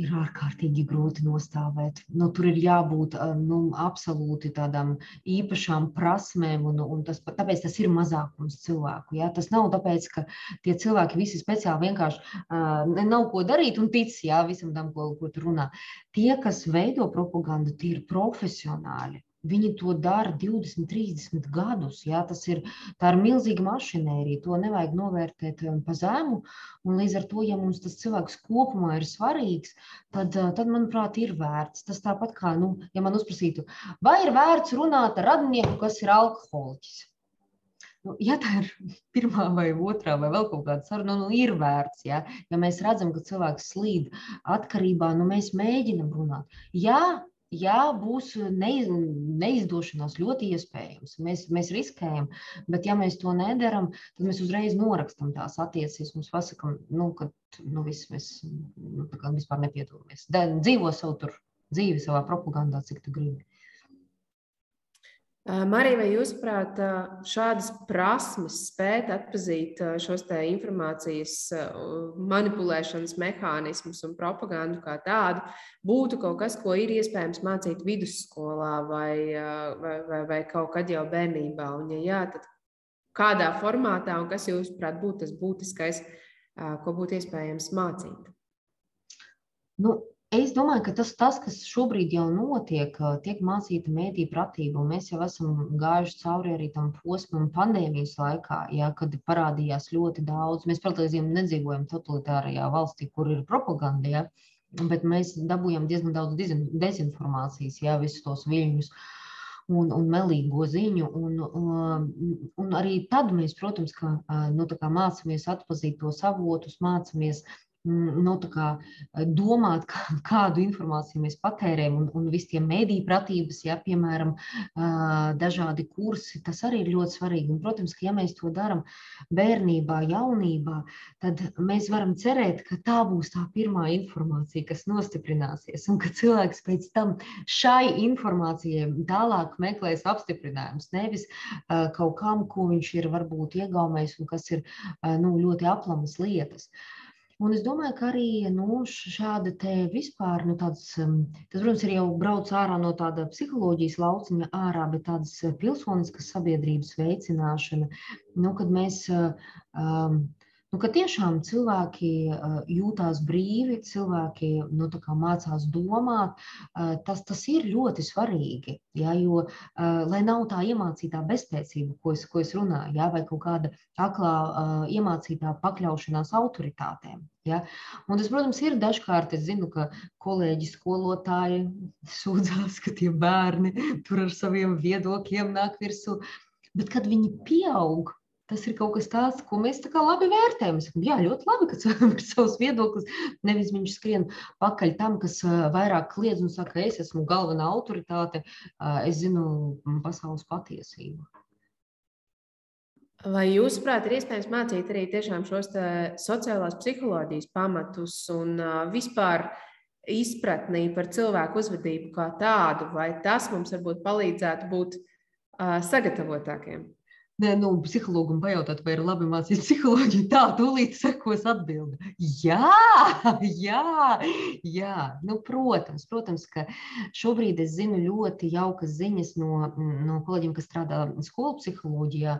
ir ārkārtīgi grūti nostāvēt. Nu, tur ir jābūt nu, absolūti tādām īpašām prasmēm, un, un tas, tāpēc tas ir mazākums cilvēku. Ja? Tas nav tāpēc, ka tie cilvēki visi speciāli vienkārši uh, nav ko darīt un tic jā, visam tam, ko, ko tur runā. Tie, kas veido propagandu, tie ir profesionāļi. Viņi to dara 20, 30 gadus. Jā, tas ir, ir milzīga mašinērija. To nevajag novērtēt um, pa zemu. Un līdz ar to, ja mums tas cilvēks kopumā ir svarīgs, tad, uh, tad manuprāt, ir vērts. Tas tāpat kā, nu, ja man uzprasītu, vai ir vērts runāt ar radinieku, kas ir alkoholiķis. nu, ja tā ir pirmā vai otrā vai vēl kaut kāda saruna, nu, ir vērts. Ja, ja mēs redzam, ka cilvēks slīd atkarībā, nu, mēs mēģinam runāt. Jā, Jā, būs neiz, neizdošanās ļoti iespējams. Mēs, mēs riskējam, bet ja mēs to nedaram, tad mēs uzreiz norakstam tās attiecības. Mums pasakām, nu, ka nu, viss, mēs nu, vispār nepiedalāmies. Dzīvo savu tur dzīvi, savā propagandā, cik tu gribi. Marija, vai jūsuprāt, šādas prasmes spēt atpazīt šos informācijas manipulēšanas mehānismus un propagandu kā tādu, būtu kaut kas, ko ir iespējams mācīt vidusskolā vai, vai, vai, vai kaut kad jau bērnībā? Un, ja jā, tad kādā formātā un kas jūsuprāt būtu tas būtiskais, ko būtu iespējams mācīt? Nu, Es domāju, ka tas, tas, kas šobrīd jau notiek, tiek mācīta mēdīņu pratība. Mēs jau esam gājuši cauri arī tam posmam pandēmijas laikā, ja, kad parādījās ļoti daudz. Mēs, protams, nedzīvojam totalitārajā valstī, kur ir propaganda, ja, bet mēs dabūjām diezgan daudz dezinformācijas, ja, visus tos viļņus. Un, un melīgo ziņu. Un, un, un arī tad mēs, protams, ka, nu, mācāmies atpazīt tos avotus, mācāmies uh, nu, kā, domāt, kā, kādu informāciju mēs patērējam, un, un visi tie mediju pratības, ja, piemēram, dažādi kursi, tas arī ir ļoti svarīgi. Un, protams, ka ja mēs to darām bērnībā, jaunībā, tad mēs varam cerēt, ka tā būs tā pirmā informācija, kas nostiprināsies, un ka cilvēks pēc tam šai informācijai tālāk meklēs apstiprinājumus, nevis kaut kam, ko viņš ir varbūt iegaumējis un kas ir nu, ļoti aplamas lietas. Uh, Un es domāju, ka arī nu, šāda te vispār, nu, tāds, um, tas, protams, ir jau brauc ārā no tāda psiholoģijas lauciņa ārā, bet tādas uh, pilsoniskas sabiedrības veicināšana, nu, kad mēs uh, um, Nu, ka tiešām cilvēki jūtās brīvi, cilvēki nu, mācās domāt, tas, tas ir ļoti svarīgi. Ja, jo, lai nav tā iemācītā bezspēcība, ko es, ko es runāju, ja, vai kaut kāda aklā iemācītā pakļaušanās autoritātēm. Ja. Un tas, protams, ir dažkārt, es zinu, ka kolēģi skolotāji sūdzās, ka tie bērni tur ar saviem viedokļiem nāk virsū. Bet, kad viņi pieaug, tas ir kaut kas tāds, ko mēs tā kā labi vērtējam. Sakam, jā, ļoti labi, ka cilvēkam ir savs viedoklis. Nevis viņš skrien pakaļ tam, kas vairāk kliedz un saka, es esmu galvenā autoritāte, es zinu pasaules patiesību. Vai jūs, prāt, ir iespējams mācīt arī šos sociālās psiholoģijas pamatus un vispār izpratni par cilvēku uzvedību kā tādu, vai tas mums varbūt palīdzētu būt sagatavotākiem? Nē, nu, psihologam pajautāt, vai ir labi mācīt psiholoģiju. Tā, tūlīt sekos atbildi. Jā, jā, jā. Nu, protams, protams, ka šobrīd es zinu ļoti jaukas ziņas no, no kolēģiem, kas strādā skolu psiholoģijā,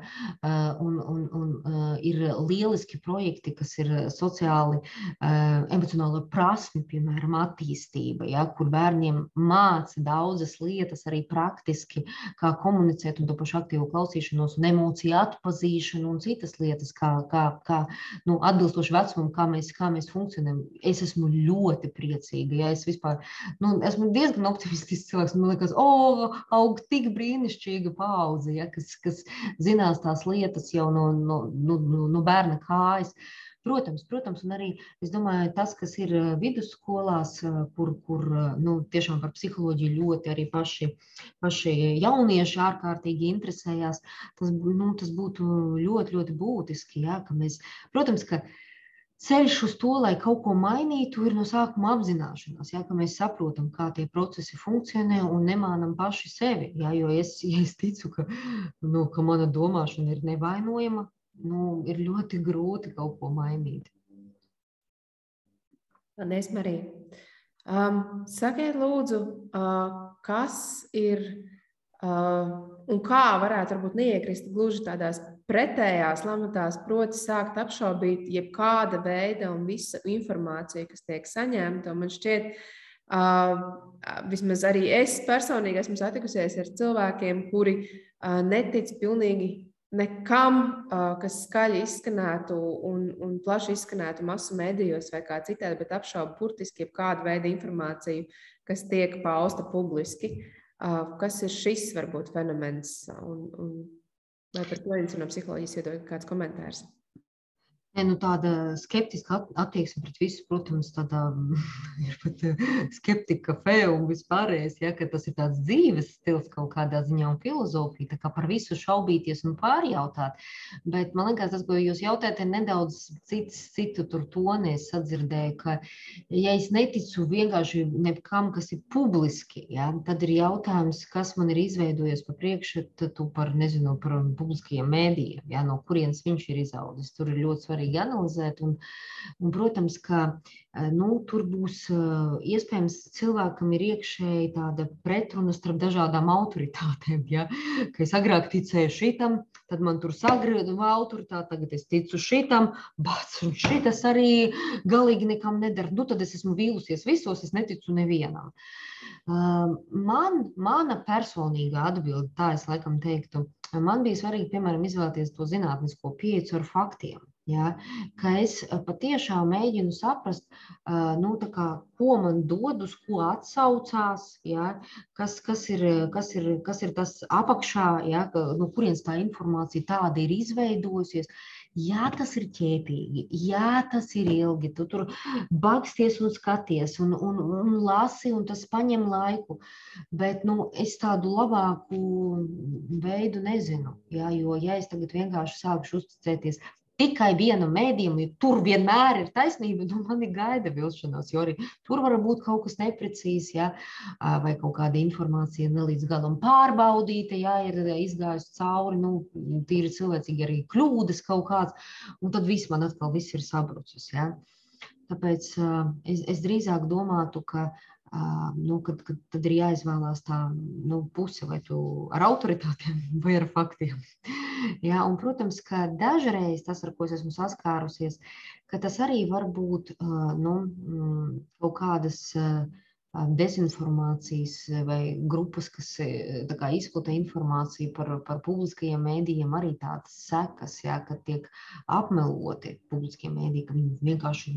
un, un, un ir lieliski projekti, kas ir sociāli, emocionāli prasmi, piemēram, attīstība, ja, kur bērniem māca daudzas lietas, arī praktiski, kā komunicēt un to pašu aktīvu klausīšanos un emociju emociju atpazīšanu un citas lietas, kā, kā, kā nu, atbilstoši vecumam, kā mēs, kā mēs funkcionējam. Es esmu ļoti priecīga. Ja es vispār nu, esmu diezgan optimistisks cilvēks. Man liekas, o, oh, aug tik brīnišķīga paudze, ja, kas, kas zinās tās lietas jau no, no, no, no bērna kājas. Protams, protams, un arī es domāju, tas, kas ir vidusskolās, kur, kur nu, tiešām par psiholoģiju ļoti arī paši, paši jaunieši ārkārtīgi interesējās, tas, nu, tas būtu ļoti, ļoti būtiski. Jā, ka mēs, protams, ka ceļš uz to, lai kaut ko mainītu, ir no sākuma apzināšanās, jā, ka mēs saprotam, kā tie procesi funkcionē un nemānam paši sevi. Jā, jo es, ja es ticu, ka, nu, ka mana domāšana ir nevainojama, nu, ir ļoti grūti kaut ko mainīt. Paldies, Marija. Um, sakiet, lūdzu, uh, kas ir uh, un kā varētu varbūt neiekrist gluži tādās pretējās lamatās, proti, sākt apšaubīt jebkāda veida un visa informācija, kas tiek saņemta. Man šķiet, uh, vismaz arī es personīgi esmu satikusies ar cilvēkiem, kuri uh, netic pilnīgi nekam, kas skaļi izskanētu un, un plaši izskanētu masu medijos vai kā citādi, bet apšaubu burtiski jebkādu veidu informāciju, kas tiek pausta publiski. Kas ir šis varbūt fenomens? Un, un, Vai par to jums no psiholoģijas viedokļa kāds komentārs? Nu, tāda skeptiska attieksme pret visu, protams, tāda ir pat eh, skeptika, kafē un vispārējais, ja, tas ir tāds dzīves stils kaut kādā ziņā un filozofija, tā kā par visu šaubīties un pārjautāt. Bet man liekas, tas, ko jūs jautājat, ir nedaudz cits, citu tur toni. Es sadzirdēju, ka, ja es neticu vienkārši nekam, kas ir publiski, ja, tad ir jautājums, kas man ir izveidojies pa priekšstatu par, nezinu, par publiskajiem mēdījiem, ja, no kurienes viņš ir izaudzis. Tur ir ļoti svarīgi svarīgi analizēt. Un, un, protams, ka nu, tur būs iespējams cilvēkam ir iekšēji tāda pretruna starp dažādām autoritātēm. Ja? Ka es agrāk ticēju šitam, tad man tur sagriežama autoritāte, tagad es ticu šitam, bats, un šitas arī galīgi nekam nedara. Nu, tad es esmu vīlusies visos, es neticu nevienam. Man, mana personīgā atbilde, tā es laikam teiktu, man bija svarīgi, piemēram, izvēlēties to zinātnisko pieeju ar faktiem. Ja, ka es eh, patiešām mēģinu saprast, eh, nu, kā, ko man dod, uz ko atsaucās, ja, kas, kas, ir, kas, ir, kas ir tas apakšā, ja, ka, no kurienes tā informācija tāda ir izveidojusies. Jā, tas ir ķēpīgi, jā, tas ir ilgi. Tu tur baksties un skaties, un, un, un lasi, un tas prasa laiku. Bet nu, es tādu labāku veidu nezinu. Jā, jo, ja es tagad vienkārši sākšu uzticēties tikai vienu mēdījumu, jo tur vienmēr ir taisnība, nu mani gaida vilšanās, jo arī tur var būt kaut kas neprecīzs, ja, vai kaut kāda informācija nelīdz galam pārbaudīta, ja ir izgājusi cauri, nu, tīri cilvēcīgi arī kļūdas kaut kāds, un tad viss man atkal viss ir sabrucis, ja. Tāpēc es, es drīzāk domātu, ka nu, kad, kad tad ir jāizvēlās tā nu, puse, vai tu ar autoritātiem vai ar faktiem. ja, un, protams, ka dažreiz tas, ar ko es esmu saskārusies, ka tas arī var būt nu, kaut kādas dezinformācijas vai grupas, kas kā, izplata informāciju par, par publiskajiem mēdījiem, arī tādas sekas, jā, ka tiek apmeloti publiskie mēdīji, ka viņi vienkārši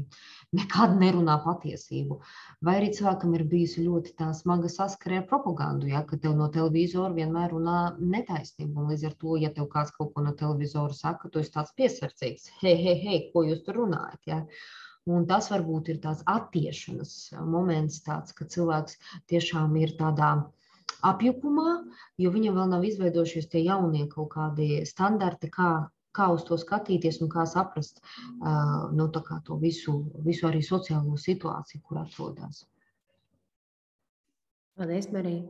nekad nerunā patiesību. Vai arī cilvēkam ir bijusi ļoti tā smaga saskare ar propagandu, jā, ka tev no televizora vienmēr runā netaisnību. Un līdz ar to, ja tev kāds kaut ko no televizora saka, tu esi tāds piesardzīgs. Hei, hei, hei, ko jūs tur runājat? Jā? Un tas varbūt ir tāds attiešanas moments, tāds, ka cilvēks tiešām ir tādā apjukumā, jo viņam vēl nav izveidojušies tie jaunie kaut kādi standarti, kā, kā uz to skatīties un kā saprast nu, to visu, visu arī sociālo situāciju, kur atrodas. Paldies, Marija.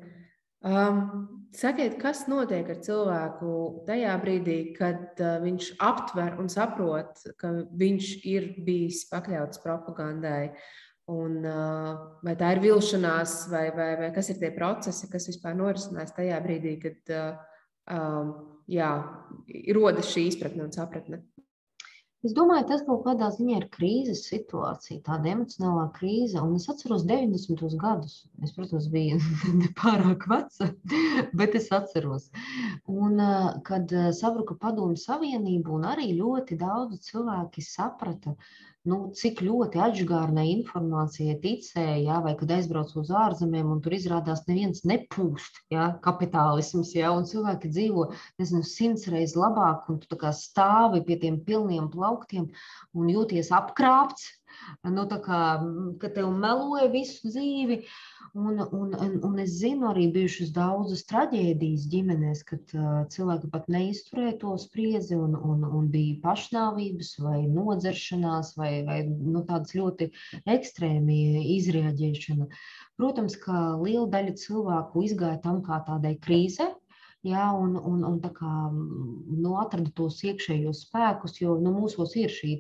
Um, sakiet, kas notiek ar cilvēku tajā brīdī, kad uh, viņš aptver un saprot, ka viņš ir bijis pakļauts propagandai? Un, uh, vai tā ir vilšanās, vai, vai, vai kas ir tie procesi, kas vispār norisinās tajā brīdī, kad uh, um, jā, rodas šī izpratne un sapratne? Es domāju, tas kaut kādā ziņā ir krīzes situācija, tāda emocionālā krīze. Un es atceros 90. gadus. Es, protams, biju nepārāk veca, bet es atceros. Un, kad sabruka Padomu Savienība, un arī ļoti daudzi cilvēki saprata, uh, nu, cik ļoti atžgārnai informācijai ticēja, ja, vai kad aizbrauc uz ārzemēm, un tur izrādās neviens nepūst, ja, kapitālisms, ja, un cilvēki dzīvo, nezinu, simts reizes labāk, un tu tā kā stāvi pie tiem pilniem plauktiem un jūties apkrāpts, nu, kā, ka tev meloja visu dzīvi. Un, un, un, un es zinu arī bijušas daudzas traģēdijas ģimenēs, kad uh, cilvēki pat neizturēja to spriedzi un, un, un bija pašnāvības vai nodzeršanās vai, vai nu, tādas ļoti ekstrēmi izrēģēšana. Protams, ka liela daļa cilvēku izgāja tam kā tādai krīzē, ja, un, un, un kā, nu, atrada tos iekšējos spēkus, jo nu, mūsos ir šī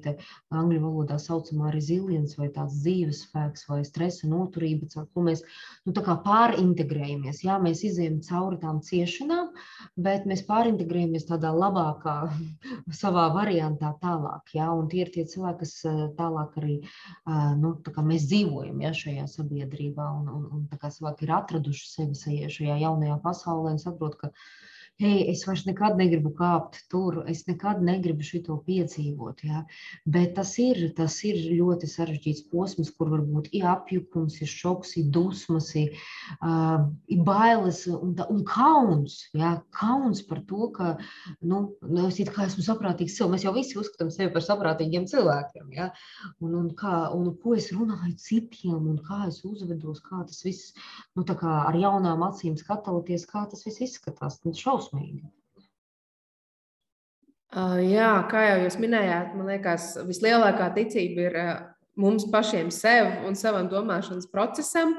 angļu valodā saucamā rezilience vai tāds dzīves spēks vai stresa noturība, caur ko mēs nu, pārintegrējamies. Jā, mēs izējām cauri tām ciešanām, bet mēs pārintegrējamies tādā labākā savā variantā tālāk. Jā, un tie ir tie cilvēki, kas eh, tālāk arī nu, tā mēs dzīvojam jā, šajā sabiedrībā un, un, un cilvēki ir atraduši sevi šajā jaunajā pasaulē un saprot, ka hei, es vairs nekad negribu kāpt tur, es nekad negribu šo piedzīvot. Ja? Bet tas ir, tas ir ļoti sarežģīts posms, kur var būt ir apjukums, ir šoks, ir dusmas, ir, uh, ir bailes un, un kauns. Ja? Kauns par to, ka nu, nu es esmu saprātīgs cilvēks. Mēs jau visi uzskatām sevi par saprātīgiem cilvēkiem. Ja? Un, un, kā, un ko es runāju citiem, un kā es uzvedos, kā tas viss nu, ar jaunām acīm skatoties, kā tas viss izskatās. Tas šausmīgi. Uh, jā, kā jau jūs minējāt, man liekas, vislielākā ticība ir uh, mums pašiem sev un savam domāšanas procesam.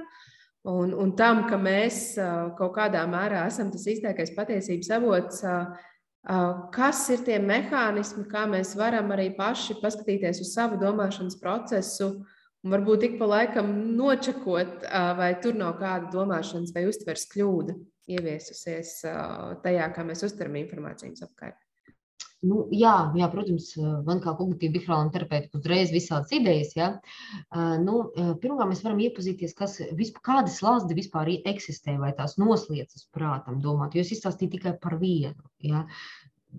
Un, un tam, ka mēs uh, kaut kādā mērā esam tas īstākais patiesības avots, kas ir tie mehānismi, kā mēs varam arī paši paskatīties uz savu domāšanas procesu un varbūt ik pa laikam nočakot, vai tur nav kāda domāšanas vai uztveres kļūda ieviesusies tajā, kā mēs uztveram informācijas apkārt. Nu, jā, jā, protams, man kā kognitīva behaviorāla terapeita uzreiz visādas idejas. Ja? Nu, Pirmkārt, mēs varam iepazīties, kas, vispār, kādas slazdi vispār eksistē vai tās nosliecas prātam domāt. Jūs izstāstījāt tikai par vienu. Ja?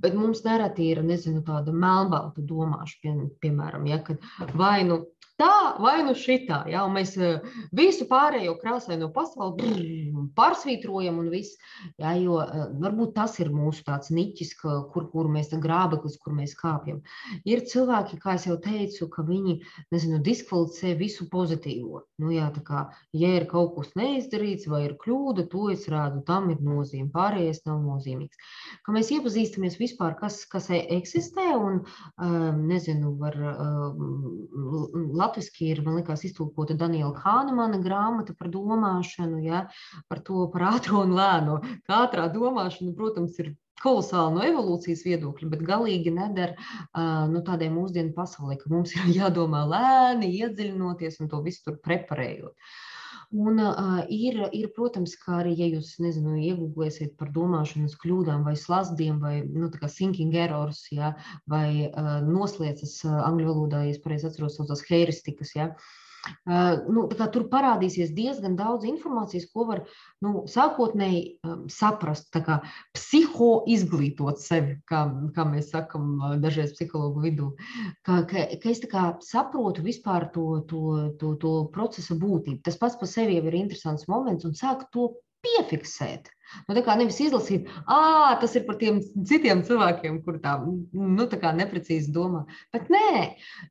Bet mums nereti ir nezinu, tāda melnbalta domāšana, pie, piemēram, ja, kad vai nu tā, vai nu šitā. Ja? Un mēs eh, visu pārējo krāsaino pasauli brrr, pārsvītrojam un viss. Ja? Jo eh, varbūt tas ir mūsu tāds niķis, kur, kur mēs grābeklis, kur mēs kāpjam. Ir cilvēki, kā jau teicu, ka viņi nezinu, diskvalificē visu pozitīvo. Nu, jā, kā, ja ir kaut kas neizdarīts vai ir kļūda, to es redzu, tam ir nozīme. Pārējais nav nozīmīgs. Ka mēs iepazīstamies vispār, kas, kas e, eksistē un um, nezinu, var um, latviski ir, man liekas, iztulkota Daniela Hānemana grāmata par domāšanu, ja, par to par ātro un lēno. Kā ātrā domāšana, protams, ir kolosāli no evolūcijas viedokļa, bet galīgi neder uh, nu, tādai mūsdienu pasaulē, ka mums ir jādomā lēni, iedziļinoties un to visu tur preparējot. Un uh, ir, ir, protams, kā arī, ja jūs nezinu, iegūsiet par domāšanas kļūdām vai slazdiem vai nu, thinking errors, ja, vai uh, noslēdzas uh, angļu valodā, ja es pareizi atceros, saucās heuristikas. Ja, uh, Nu, tur parādīsies diezgan daudz informācijas, ko var nu, sākotnēji saprast, psihoizglītot sevi, kā, kā mēs sakām dažreiz psihologu vidū. Ka, ka, ka es saprotu vispār to, to, to, to procesa būtību. Tas pats par sevi jau ir interesants moments un sāku to piefiksēt. Nu, tā kā nevis izlasīt, ah, tas ir par tiem citiem cilvēkiem, kur tā, nu, tā kā neprecīzi domā. Bet nē,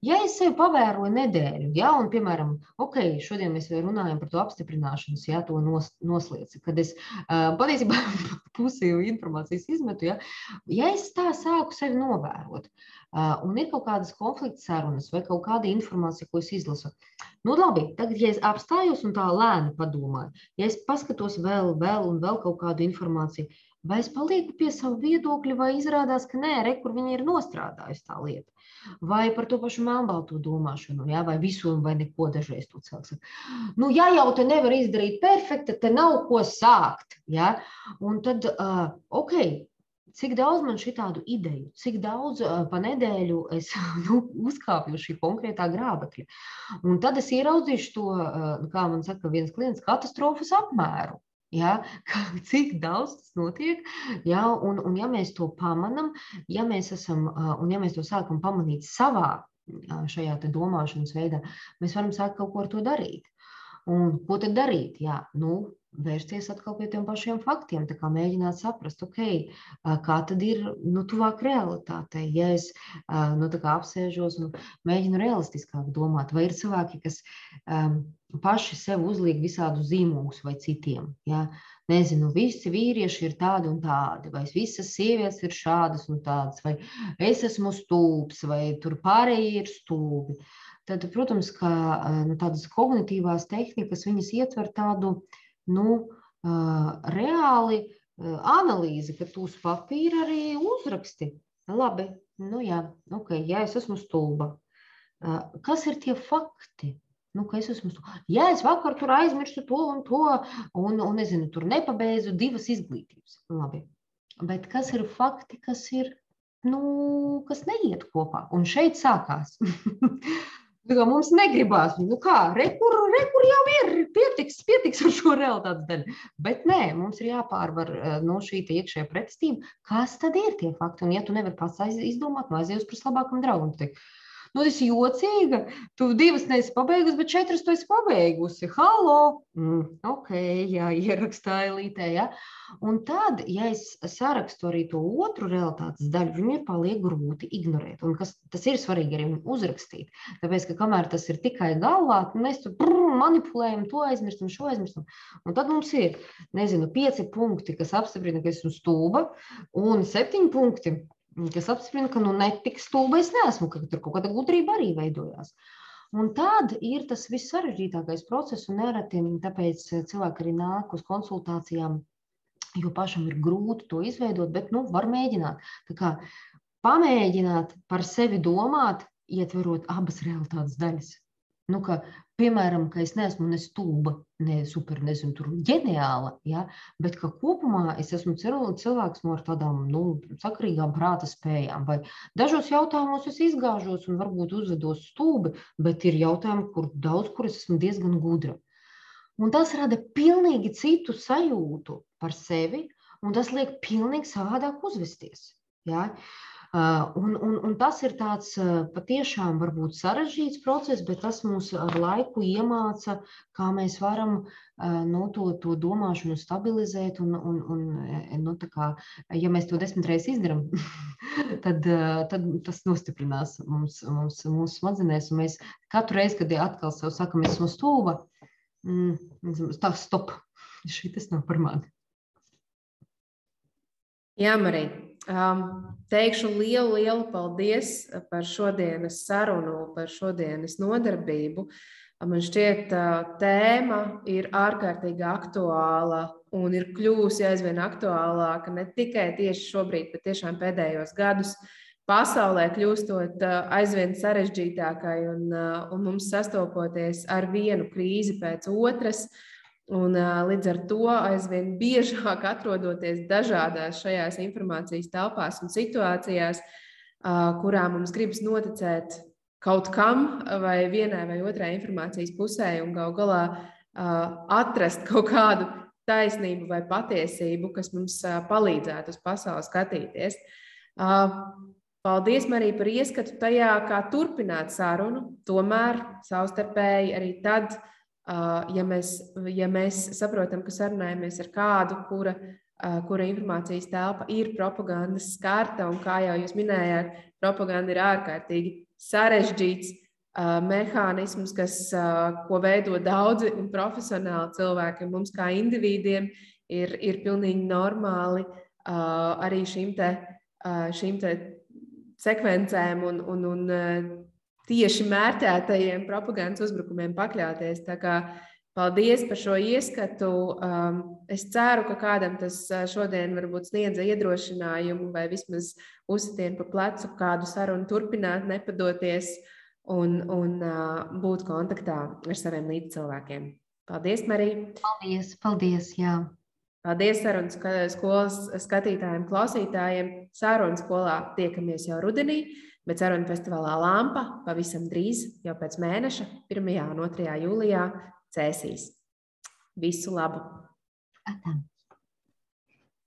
ja es sevi pavēroju nedēļu, ja, un, piemēram, ok, šodien mēs runājam par to apstiprināšanas, ja, to nos, noslēdzi, kad es uh, patiesībā pusi informācijas izmetu, ja, ja es tā sāku sevi novērot, uh, un ir kaut kādas konflikts sarunas vai kaut kāda informācija, ko es izlasu, Nu, labi, tagad, ja es apstājos un tā lēni padomāju, ja es paskatos vēl, vēl un vēl kaut kādu informāciju, vai es palieku pie sava viedokļa, vai izrādās, ka nē, re, kur viņi ir nostrādājusi tā lieta. Vai par to pašu melnbaltu domāšanu, ja? vai visu, vai neko dažreiz to cilvēks. Nu, ja jau te nevar izdarīt perfekti, te nav ko sākt. Ja? Un tad, uh, ok, cik daudz man šitādu ideju, cik daudz uh, pa nedēļu es nu, uzkāpju uz šī konkrētā grābekļa. Un tad es ieraudzīšu to, uh, kā man saka viens klients, katastrofas apmēru. Ja, cik daudz tas notiek, ja, un, un ja mēs to pamanām, ja mēs, esam, un ja mēs to sākam pamanīt savā šajā domāšanas veidā, mēs varam sākt kaut ko ar to darīt. Un ko tad darīt? Jā, nu, vērsties atkal pie tiem pašiem faktiem, mēģināt saprast, okay, kā tad ir nu, tuvāk realitātei. Ja es nu, apsēžos un mēģinu realistiskāk domāt, vai ir cilvēki, kas um, paši sev uzliek visādu zīmogus vai citiem. Ja? Nezinu, visi vīrieši ir tādi un tādi, vai visas sievietes ir šādas un tādas, vai es esmu stulbs, vai tur pārējie ir stulbi. Tad, protams, ka nu, tādas kognitīvās tehnikas ietver tādu nu, reāli analīzi, ka tu uz papīra arī uzraksti. Labi, nu jā, ok, ja es esmu stulba. Kas ir tie fakti? Nu, es esmu stulba. Ja es vakar tur aizmirsu to un to, un, un nezinu, tur nepabeidzu divas izglītības. Labi. Bet kas ir fakti, kas ir, nu, kas neiet kopā? Un šeit sākās. Mums negribās, nu kā, rekur, rekur jau ir, pietiks, pietiks ar šo realitātes daļu. Bet nē, mums ir jāpārvar no šī iekšējā pretestība, kas tad ir tie fakti. Un ja tu nevari pats izdomāt, nu aizies pret labākam draugam, tad Nu, tas ir jocīga. Tu divas neesi pabeigusi, bet četras tu esi pabeigusi. Halo! Mm, ok, jā, ierakstā elītē. Ja? Un tad, ja es sarakstu arī to otru realitātes daļu, viņu ir paliek grūti ignorēt. Un kas, tas ir svarīgi arī uzrakstīt. Tāpēc, ka kamēr tas ir tikai galvā, mēs tur brr, manipulējam, to aizmirstam, šo aizmirstam. Un tad mums ir, nezinu, pieci punkti, kas apstiprina, ka esmu stūba, un septiņi punkti, kas apstiprina, ka nu, netik stulba es neesmu, ka tur kaut kāda gudrība arī veidojās. Un tad ir tas viss sarežģītākais process, un nereti tāpēc cilvēki arī nāk uz konsultācijām, jo pašam ir grūti to izveidot, bet nu, var mēģināt. Tā kā pamēģināt par sevi domāt, ietverot abas realitātes daļas. Nu, ka piemēram, ka es neesmu ne stulba, ne super, nezinu, tur ģeniāla, ja, bet ka kopumā es esmu cilvēks no tādām nu, sakrīgām prāta spējām. Vai dažos jautājumos es izgāžos un varbūt uzvedos stulbi, bet ir jautājumi, kur daudz kur es esmu diezgan gudra. Un tas rada pilnīgi citu sajūtu par sevi, un tas liek pilnīgi savādāk uzvesties. Ja? Un, un, un tas ir tāds patiešām varbūt sarežģīts process, bet tas mūs ar laiku iemāca, kā mēs varam nu, to, to domāšanu stabilizēt. Un, un, un, nu, kā, ja mēs to desmit reizes izdarām, tad, tad tas nostiprinās mums, mums, mūsu smadzenēs. Mēs katru reizi, kad atkal sev sakam, es esmu stūva, tā stop, šī tas nav par mani. Jā, Marija. Um, teikšu lielu, lielu paldies par šodienas sarunu, par šodienas nodarbību. Man šķiet, tā tēma ir ārkārtīgi aktuāla un ir kļuvusi aizvien aktuālāka ne tikai tieši šobrīd, bet tiešām pēdējos gadus. Pasaulē kļūstot aizvien sarežģītākai un, un mums sastopoties ar vienu krīzi pēc otras, uh, Un, līdz ar to aizvien biežāk atrodoties dažādās šajās informācijas telpās un situācijās, kurā mums gribas noticēt kaut kam vai vienai vai otrai informācijas pusē un gal galā atrast kaut kādu taisnību vai patiesību, kas mums palīdzētu uz pasauli skatīties. Paldies, Marija, par ieskatu tajā, kā turpināt sarunu, tomēr savstarpēji arī tad, kad ja mēs, ja mēs saprotam, ka sarunājamies ar kādu, kura, kura informācijas telpa ir propagandas skarta, un kā jau jūs minējāt, propaganda ir ārkārtīgi sarežģīts mehānisms, kas, ko veido daudzi un profesionāli cilvēki. Mums kā individiem ir, ir pilnīgi normāli arī šīm, te, šīm te sekvencēm un, un, un tieši mērķētajiem propagandas uzbrukumiem pakļauties. Paldies par šo ieskatu. Um, es ceru, ka kādam tas uh, šodien varbūt sniedza iedrošinājumu vai vismaz uzsitienu pa plecu, kādu sarunu turpināt, nepadoties un, un uh, būt kontaktā ar saviem līdzcilvēkiem. Paldies, Marija! Paldies, paldies! Jā. Paldies sarunas skolas skatītājiem, klausītājiem. Sarunas skolā tiekamies jau rudenī. Bet sarunu festivālā Lampa pavisam drīz, jau pēc mēneša, 1. un 2. jūlijā, cēsīs. Visu labu! Atā.